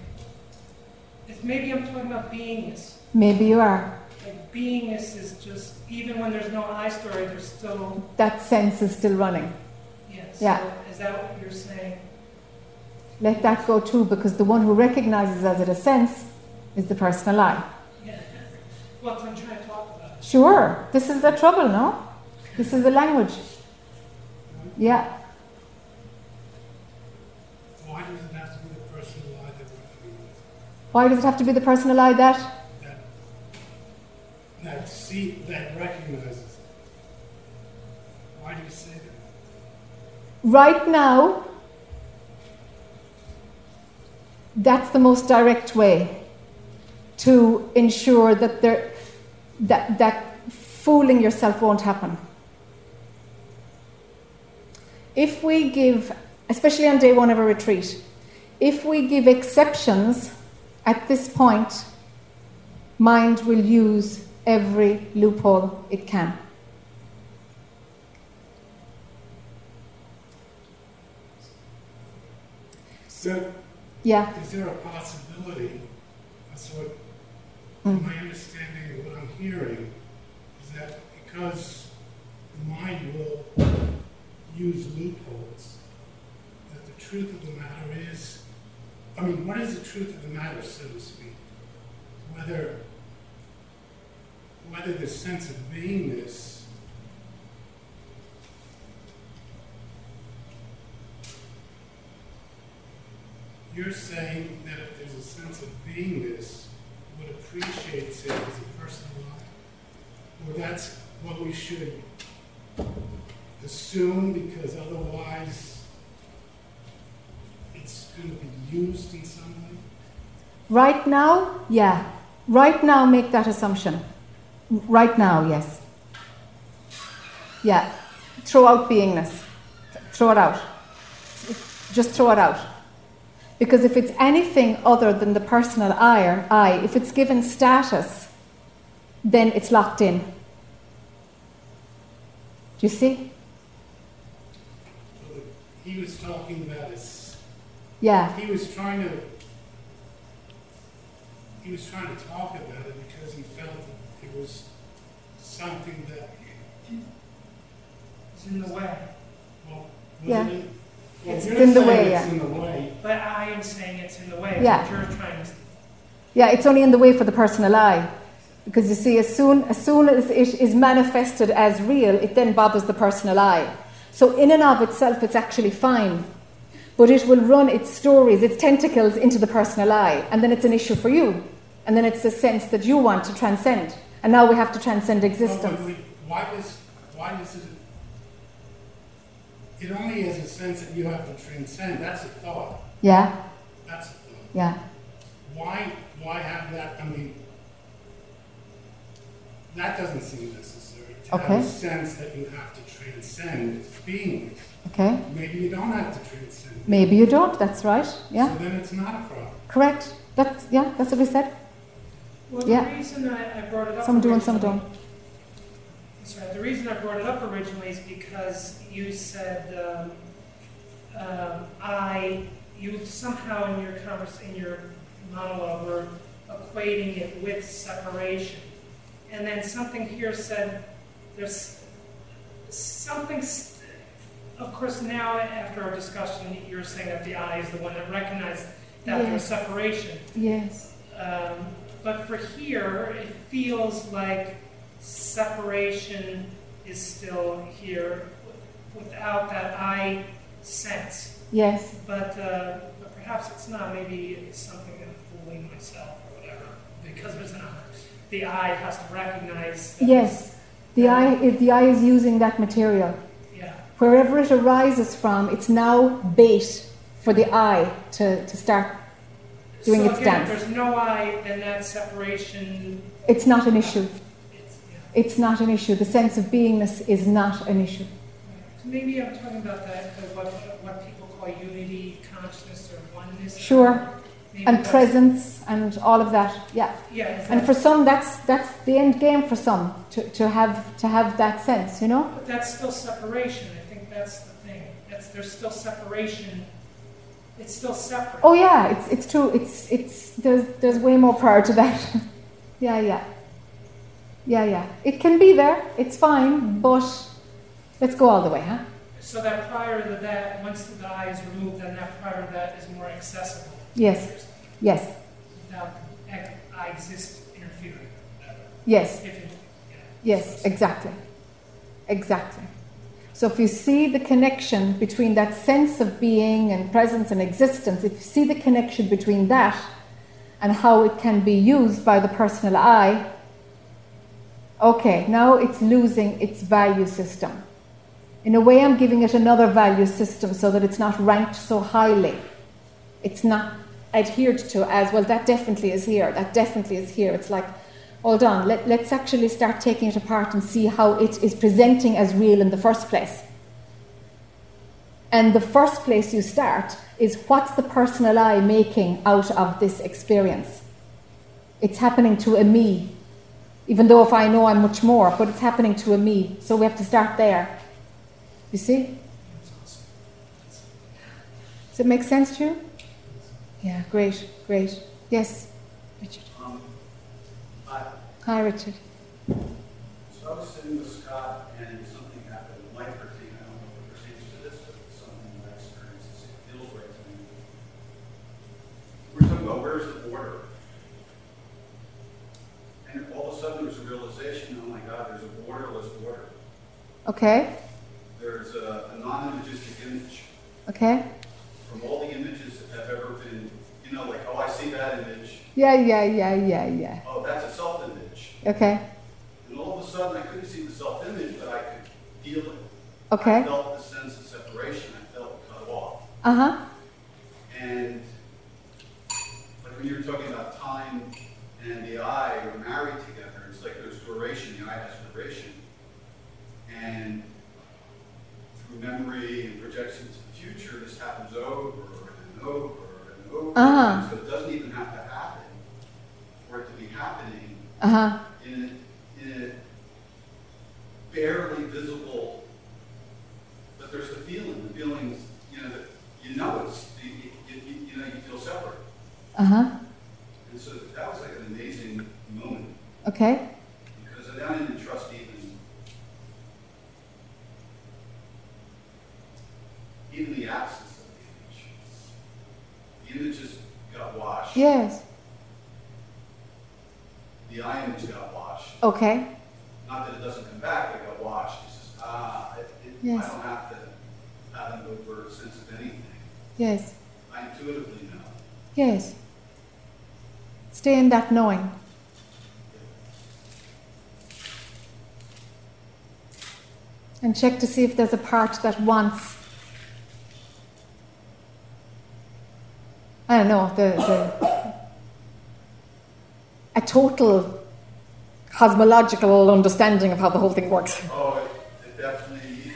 it's, maybe I'm talking about beingness.
Maybe you are.
Like beingness is just, even when there's no I story, there's still,
That sense is still running.
yes.
Yeah.
is that what you're saying?
Let that go too, because the one who recognizes as it a sense is the personal I.
Yeah. What I'm trying to.
Sure. This is the trouble, no? This is the language. Yeah.
Why does it have to be the personal I that
Why does it have to be the personal I that?
that that see that recognizes? it? Why do you say that?
Right now, that's the most direct way to ensure that there, that, that fooling yourself won't happen. If we give, especially on day one of a retreat, if we give exceptions at this point, mind will use every loophole it can.
So,
Yeah.
is there a possibility? That's what
Mm.
my understanding hearing is that because the mind will use loopholes, that the truth of the matter is, I mean, what is the truth of the matter, so to speak? Whether whether the sense of beingness You're saying that if there's a sense of beingness, what appreciates it is a personal Or that's what we should assume because otherwise it's going to be used in some way?
Right now, yeah. Right now, make that assumption. Right now, yes. Yeah. Throw out beingness. Throw it out. Just throw it out. Because if it's anything other than the personal I, I, if it's given status, then it's locked in. Do you see?
He was talking about his,
Yeah,
he was trying to, he was trying to talk about it because he felt that it was something that,
It's in the way.
well,
Yeah.
wasn't it? Well,
It's
you're
in the way,
It's
yeah.
in the way.
But I am saying it's in the way.
Yeah.
But you're trying to.
yeah, it's only in the way for the personal I. Because you see, as soon, as soon as it is manifested as real, it then bothers the personal I. So, in and of itself, it's actually fine. But it will run its stories, its tentacles into the personal I. and then it's an issue for you. And then it's a sense that you want to transcend. And now we have to transcend existence.
but we- Why does, why does it, it only is a sense that you have to transcend, that's a thought,
Yeah,
that's a thought.
yeah.
Why, why have that, I mean, that doesn't seem necessary. To have a sense that you have to transcend being.
Okay.
Maybe you don't have to transcend.
Maybe you don't, that's right. Yeah,
So then it's not a problem.
correct. That's, yeah, that's what we said.
Well,
Yeah.
the reason I, I brought it up.
Some do and some
originally-
don't.
Sorry, the reason I brought it up originally is because you said, um, um, I, you somehow in your convers, in your monologue were equating it with separation. And then something here said, there's something, of course, now after our discussion, you're saying that the I is the one that recognized that there's
Yes.
separation.
Yes.
Um, but for here, it feels like separation is still here without that I sense.
Yes.
But, uh, but perhaps it's not. Maybe it's something that I'm fooling myself or whatever. Because there's an I. The I has to recognize. That
Yes. The I, the I is using that material.
Yeah.
Wherever it arises from, it's now bait for the I to, to start doing
so
its
again,
dance.
if there's no I, then that separation.
It's not an issue.
It's, yeah.
It's not an issue. The sense of beingness is not an issue.
So maybe I'm talking about that, what, what people call unity consciousness or oneness.
Sure.
Maybe
And presence and all of that. Yeah.
Yeah. is
And for some, that's that's the end game for some to, to have to have that sense. You know.
But that's still separation. I think that's the thing. That's there's still separation. It's still separate.
Oh yeah, it's it's true. It's it's there's there's way more prior to that. (laughs) yeah, yeah, yeah, yeah. It can be there. It's fine, but let's go all the way, huh?
So that prior to that, once the I is removed, then that prior to that is more accessible.
Yes, yes,
Without I exist interfering.
yes,
it, yeah.
yes. Exactly, exactly. So if you see the connection between that sense of being and presence and existence, if you see the connection between that and how it can be used by the personal I, okay, now it's losing its value system. In a way, I'm giving it another value system so that it's not ranked so highly. It's not adhered to as, well, that definitely is here, that definitely is here. It's like, hold on, let, let's actually start taking it apart and see how it is presenting as real in the first place. And the first place you start is what's the personal I making out of this experience? It's happening to a me, even though if I know I'm much more, but it's happening to a me. So we have to start there. You see? Does it make sense to you? Yeah, great, great. Yes, Richard.
Um, I,
Hi, Richard.
so I was sitting with Scott and something happened, it might pertain, I don't know if it pertains to this, but something that I experienced, it feels right to me. We're talking about where's the border? And all of a sudden there's a realization, oh my God, there's a borderless border.
Okay,
There's a, a non-imagistic image
okay.
from all the images that have ever been, you know, like, oh, I see that image,
Yeah, yeah, yeah, yeah, yeah.
oh, that's a self-image.
Okay,
And all of a sudden, I couldn't see the self-image, but I could feel it.
Okay.
I felt the sense of separation. I felt cut off.
Uh huh.
And like when you were talking about time and the I are married together, it's like there's duration. The I has duration. And through memory and projections to the future, this happens over and over uh-huh.
So
it doesn't even have to happen for it to be happening
uh-huh.
in, it, in a barely visible, but there's the feeling. The feeling's, you know, that you know it's, you, you, you know, you feel separate.
Uh-huh.
And so that was like an amazing moment.
Okay.
Because I didn't trust even even the absence the image. Got washed.
Yes.
The image got washed.
Okay.
Not that it doesn't come back, it got washed. It's just, ah, it, it,
Yes.
I don't have to have an overt sense of anything.
Yes.
I intuitively know.
Yes. Stay in that knowing. And check to see if there's a part that wants. I don't know, the, the a total cosmological understanding of how the whole thing works.
Oh, it, it definitely,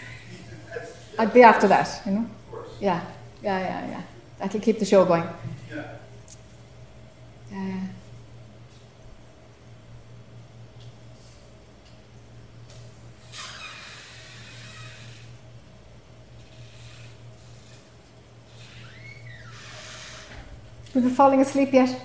(laughs)
I'd be after that, you know?
of course.
Yeah, yeah, yeah, yeah. That'll keep the show going.
Yeah.
Yeah, yeah. People falling asleep yet?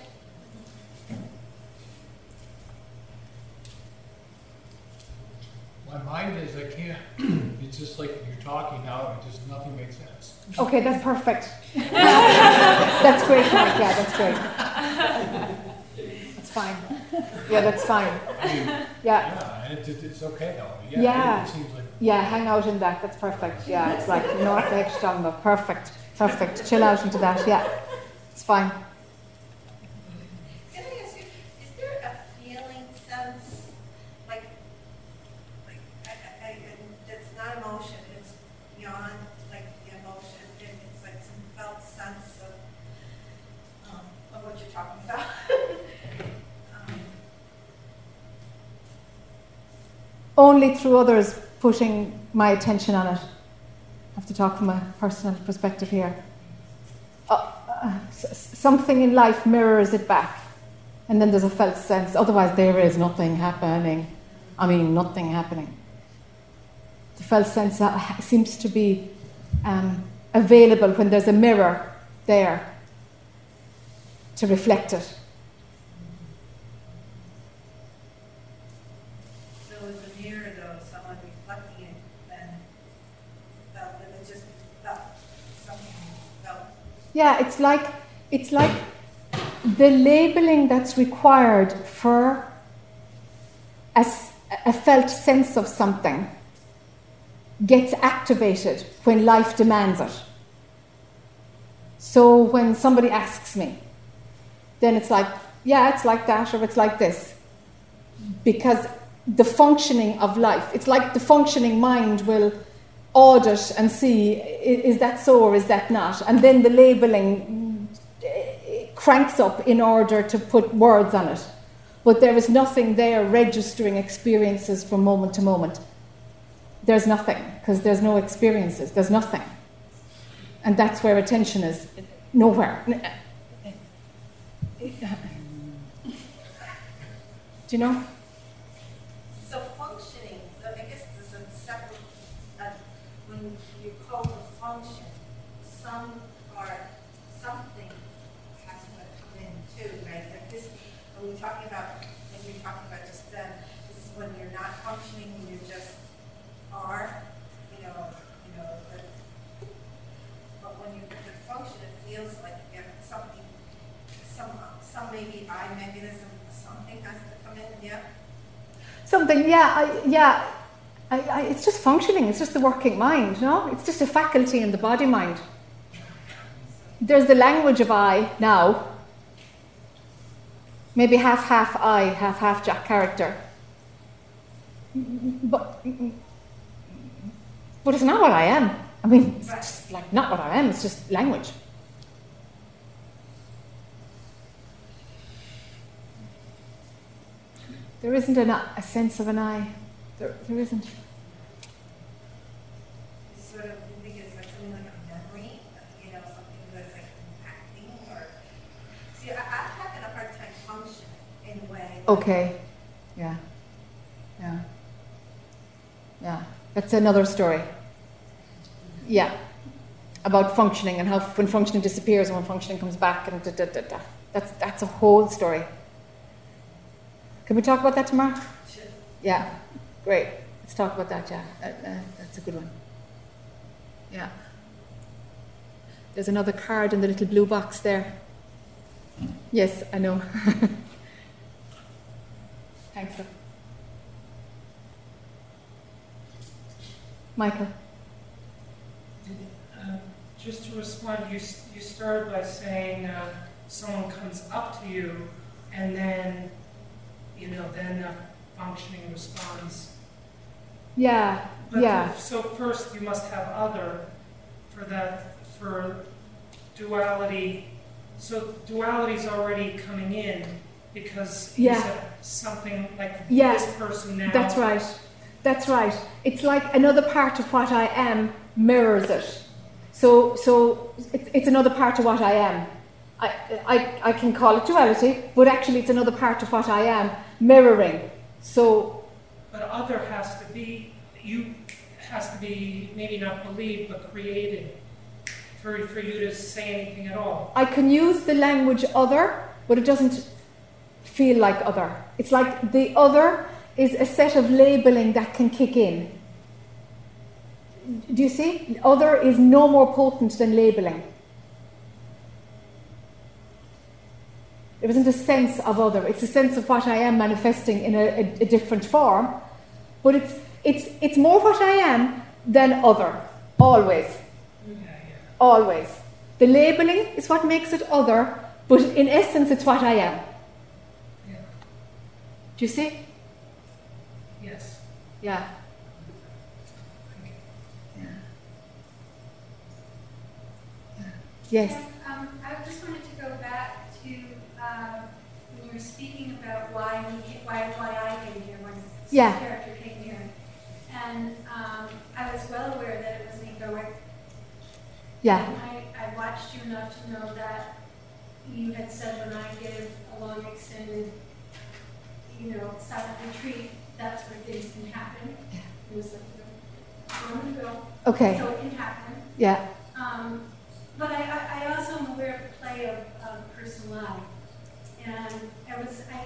My mind is, I can't, (clears throat) it's just like you're talking now, it just, nothing makes sense.
Okay, that's perfect. (laughs) that's great, Mike. Yeah, that's great. That's fine. Yeah, that's fine.
I mean,
Yeah,
yeah, and it, it- it's okay though, yeah,
Yeah.
it- like,
yeah, hang out in that. That's perfect. Yeah, it's like, North know what the heck you're talking about. Perfect, perfect. Chill out into that. Yeah, it's fine.
Can I ask you, is there a feeling sense, like, like, I, I, I, it's not emotion, it's beyond, like, the emotion, and it's like some felt sense of, um, of what you're talking about? (laughs) Um,
Only through others putting my attention on it. I have to talk from a personal perspective here. Uh, something in life mirrors it back, and then there's a felt sense. Otherwise, there is nothing happening. I mean, nothing happening. The felt sense uh, seems to be um, available when there's a mirror there to reflect it.
So is the mirror though, someone reflecting it, then felt, that it just felt, something felt
Yeah, it's like it's like the labeling that's required for a felt sense of something gets activated when life demands it. So when somebody asks me, then it's like, yeah, it's like that, or it's like this. Because the functioning of life, it's like the functioning mind will audit and see is that so or is that not? And then the labeling eh, cranks up in order to put words on it. But there is nothing there registering experiences from moment to moment. There's nothing, because there's no experiences, there's nothing. And that's where attention is nowhere. Do you know?
So functioning, so I guess there's a separate, uh, when you call the function, some part, something has to come in too, right? Like this, when we're talking about, like we were talking about just then, this is when you're not functioning, when you just are, you know, you know, the, but when you, the function, it feels like you have something, some, some maybe I mechanism, something has to come in, yeah?
Something, yeah, I, yeah. I, I, it's just functioning. It's just the working mind, no? It's just a faculty in the body mind. There's the language of I now. Maybe half half I, half half Jack character. But but it's not what I am. I mean, it's just like not what I am. It's just language. There isn't an, a sense of an I. There, there isn't.
It's sort of, I think it's like something like a memory, you know, something that's like impacting or, see, I, I'm having a hard time functioning in a way.
Okay. Yeah. Yeah. Yeah. That's another story. Yeah. About functioning and how when functioning disappears and when functioning comes back and da da da da. That's that's a whole story. Can we talk about that tomorrow?
Sure.
Yeah. Great. Let's talk about that. Uh, uh, that's a good one. Yeah. There's another card in the little blue box there. Yes, I know. (laughs) Thanks. Michael.
Um, Just to respond, you, you started by saying uh, someone comes up to you and then, you know, then the functioning responds.
Yeah,
But
yeah.
So first you must have other for that, for duality. So duality is already coming in because
Yeah.
something like
Yeah,
this person now.
That's right. That's right. It's like another part of what I am mirrors it. So, so it's, it's another part of what I am. I, I, I can call it duality, but actually it's another part of what I am mirroring. So,
But other has to be, you, has to be maybe not believed, but created for, for you to say anything at all.
I can use the language other, but it doesn't feel like other. It's like the other is a set of labeling that can kick in. Do you see? Other is no more potent than labeling. There isn't a sense of other. It's a sense of what I am manifesting in a, a, a different form. But it's, it's, it's more what I am than other. Always.
Yeah, yeah.
Always. The labeling is what makes it other, but in essence, it's what I am.
Yeah.
Do you see?
Yes.
Yeah. Yes.
Um, I just wanted to go back to uh, when you were speaking about why he, why why I came here when
Yeah.
character came here, and um, I was well aware that it was an egoic.
Yeah.
I, I watched you enough to know that you had said when I give a long extended, you know, silent retreat, that's where things can happen.
Yeah.
It was like, you know, on the go,
Okay.
so it can happen.
Yeah.
Um, but I, I, I also am aware of the play of, of personal life. And I was, I,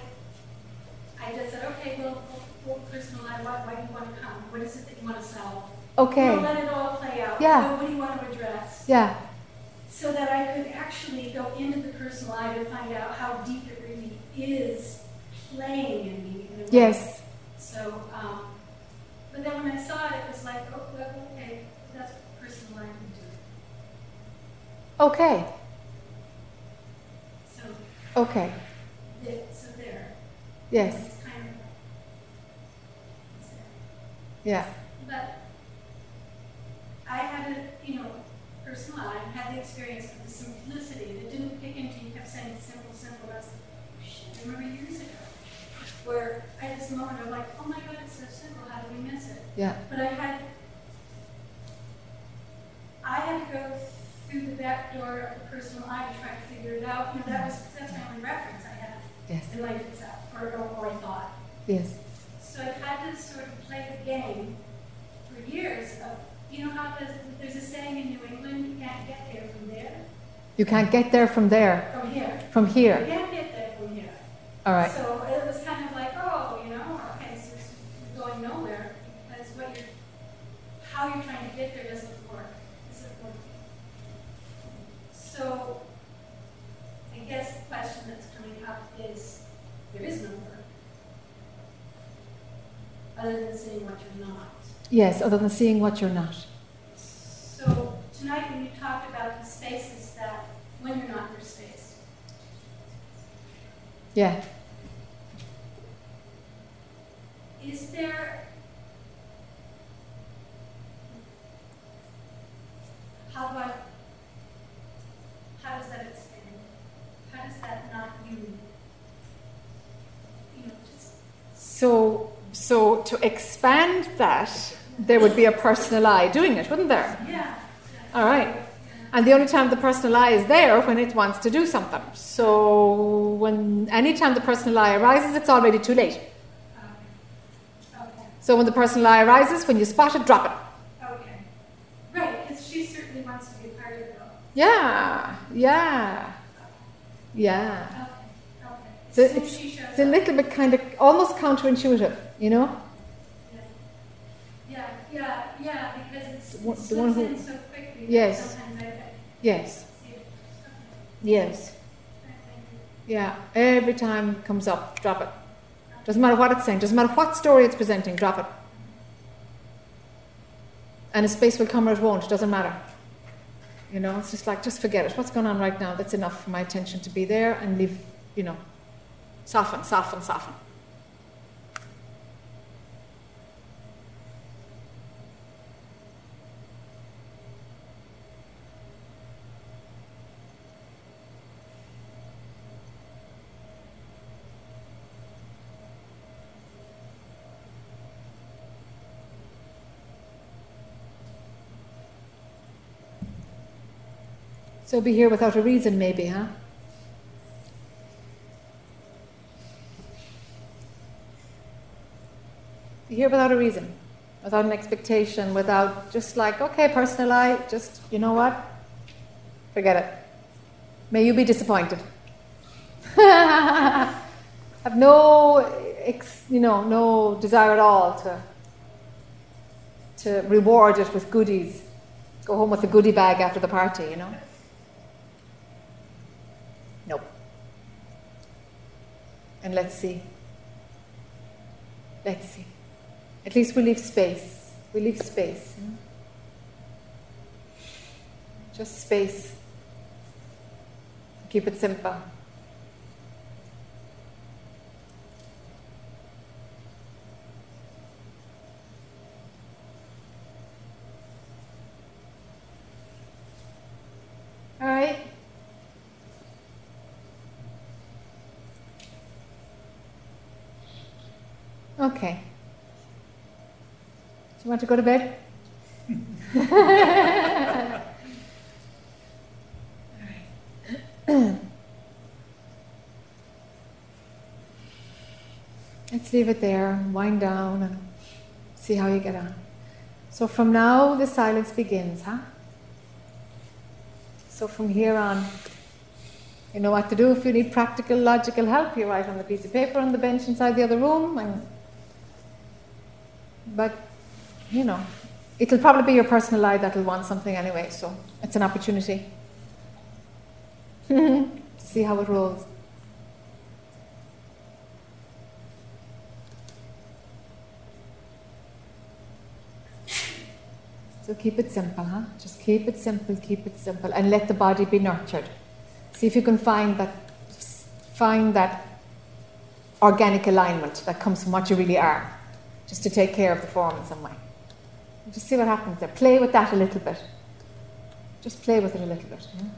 I just said, okay, well, well, personal life, why, why do you want to come? What is it that you want to solve?
Okay.
Well, let it all play out.
Yeah.
What, what do you want to address?
Yeah.
So that I could actually go into the personal life and find out how deep it really is playing in me. In.
Yes.
So, um, but then when I saw it, it was like, oh, well, okay, that's what personal life would do.
Okay.
So,
Okay.
th- so there.
Yes.
It's kind of, it's there.
Yeah.
But I had a, you know, personal, I had the experience of the simplicity that didn't kick into, you kept saying simple, simple, that's, shit, I remember years ago, where I had this moment of like, oh my god, it's so simple, how did we miss it?
Yeah.
But I had, I had to go through the back door of the personal I to try to figure it out, you know, that was, that's my only reference I had
Yes.
in life itself, or, or, or I thought.
Yes.
So I've had to sort of play the game for years of, you know how there's, there's a saying in New England, you can't get there from there,
You can't get there from there.
from here.
From here.
You can't get there from here.
All right.
So it was kind of like, oh, you know, okay, so it's going nowhere. That's what you're, how you're trying to get there doesn't work. Isn't working. So I guess the question that's coming up is, there is no. Other than saying what you're not.
Yes. Other than seeing what you're not.
So tonight when you talked about the spaces that, when you're not, in there's space.
Yeah.
Is there how do I how does that expand? How does that not you know just
So, so to expand that, there would be a personal I doing it, wouldn't there?
yeah.
All right. And the only time the personal I is there when it wants to do something. So when any time the personal I arises, it's already too late.
Uh,
So when the personal I arises, when you spot it, drop it.
Okay. Right, because she certainly wants to be a part of it all.
Yeah, yeah, yeah.
Okay, okay.
So
So
it's, it's a little bit kind of almost counterintuitive, you know?
Yeah, yeah, yeah, because it's,
The
it
one- the one who-
so quickly.
Yes.
Sometimes I, I
Yes, yes,
Okay, thank you.
yeah. Every time it comes up, drop it. Doesn't matter what it's saying, doesn't matter what story it's presenting, drop it. And a space will come or it won't, doesn't matter. You know, it's just like, just forget it. What's going on right now? That's enough for my attention to be there and leave, you know, soften, soften, soften. So be here without a reason, maybe, huh? Be here without a reason, without an expectation, without just like, okay, personal I, just, you know what? Forget it. May you be disappointed. (laughs) Have no, you know, no desire at all to, to reward it with goodies. Go home with a goodie bag after the party, you know? And let's see. Let's see. At least we leave space. We leave space. you? Just space. Keep it simple. All right. Okay. Do you want to go to bed? (laughs) (clears throat) Let's leave it there, wind down, and see how you get on. So from now, the silence begins, huh? So from here on, you know what to do. If you need practical, logical help, you write on the piece of paper on the bench inside the other room. And but you know, it'll probably be your personal I that'll want something anyway. So it's an opportunity (laughs) see how it rolls. So keep it simple, huh? Just keep it simple, keep it simple, and let the body be nurtured. See if you can find that, find that organic alignment that comes from what you really are, just to take care of the form in some way. And just see what happens there. Play with that a little bit. Just play with it a little bit, you know?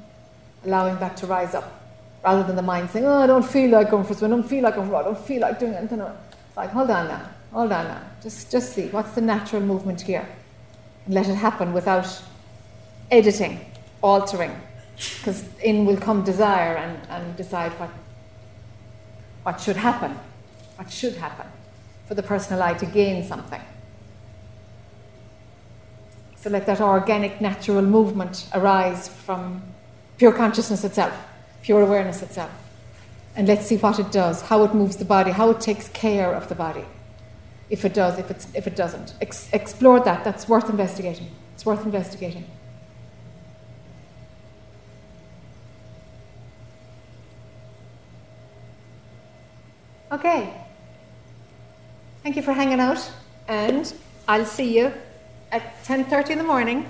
allowing that to rise up, rather than the mind saying, "Oh, I don't feel like going for a swim. I don't feel like going for I don't feel like doing anything." It's like, hold on now, hold on now. Just, just see what's the natural movement here and let it happen without editing, altering, because in will come desire and, and decide what, what should happen, what should happen for the personal I to gain something. So let that organic, natural movement arise from pure consciousness itself, pure awareness itself. And let's see what it does, how it moves the body, how it takes care of the body if it does, if, it's, if it doesn't. Ex- explore that. That's worth investigating. It's worth investigating. Okay. Thank you for hanging out, and I'll see you at 10:30 in the morning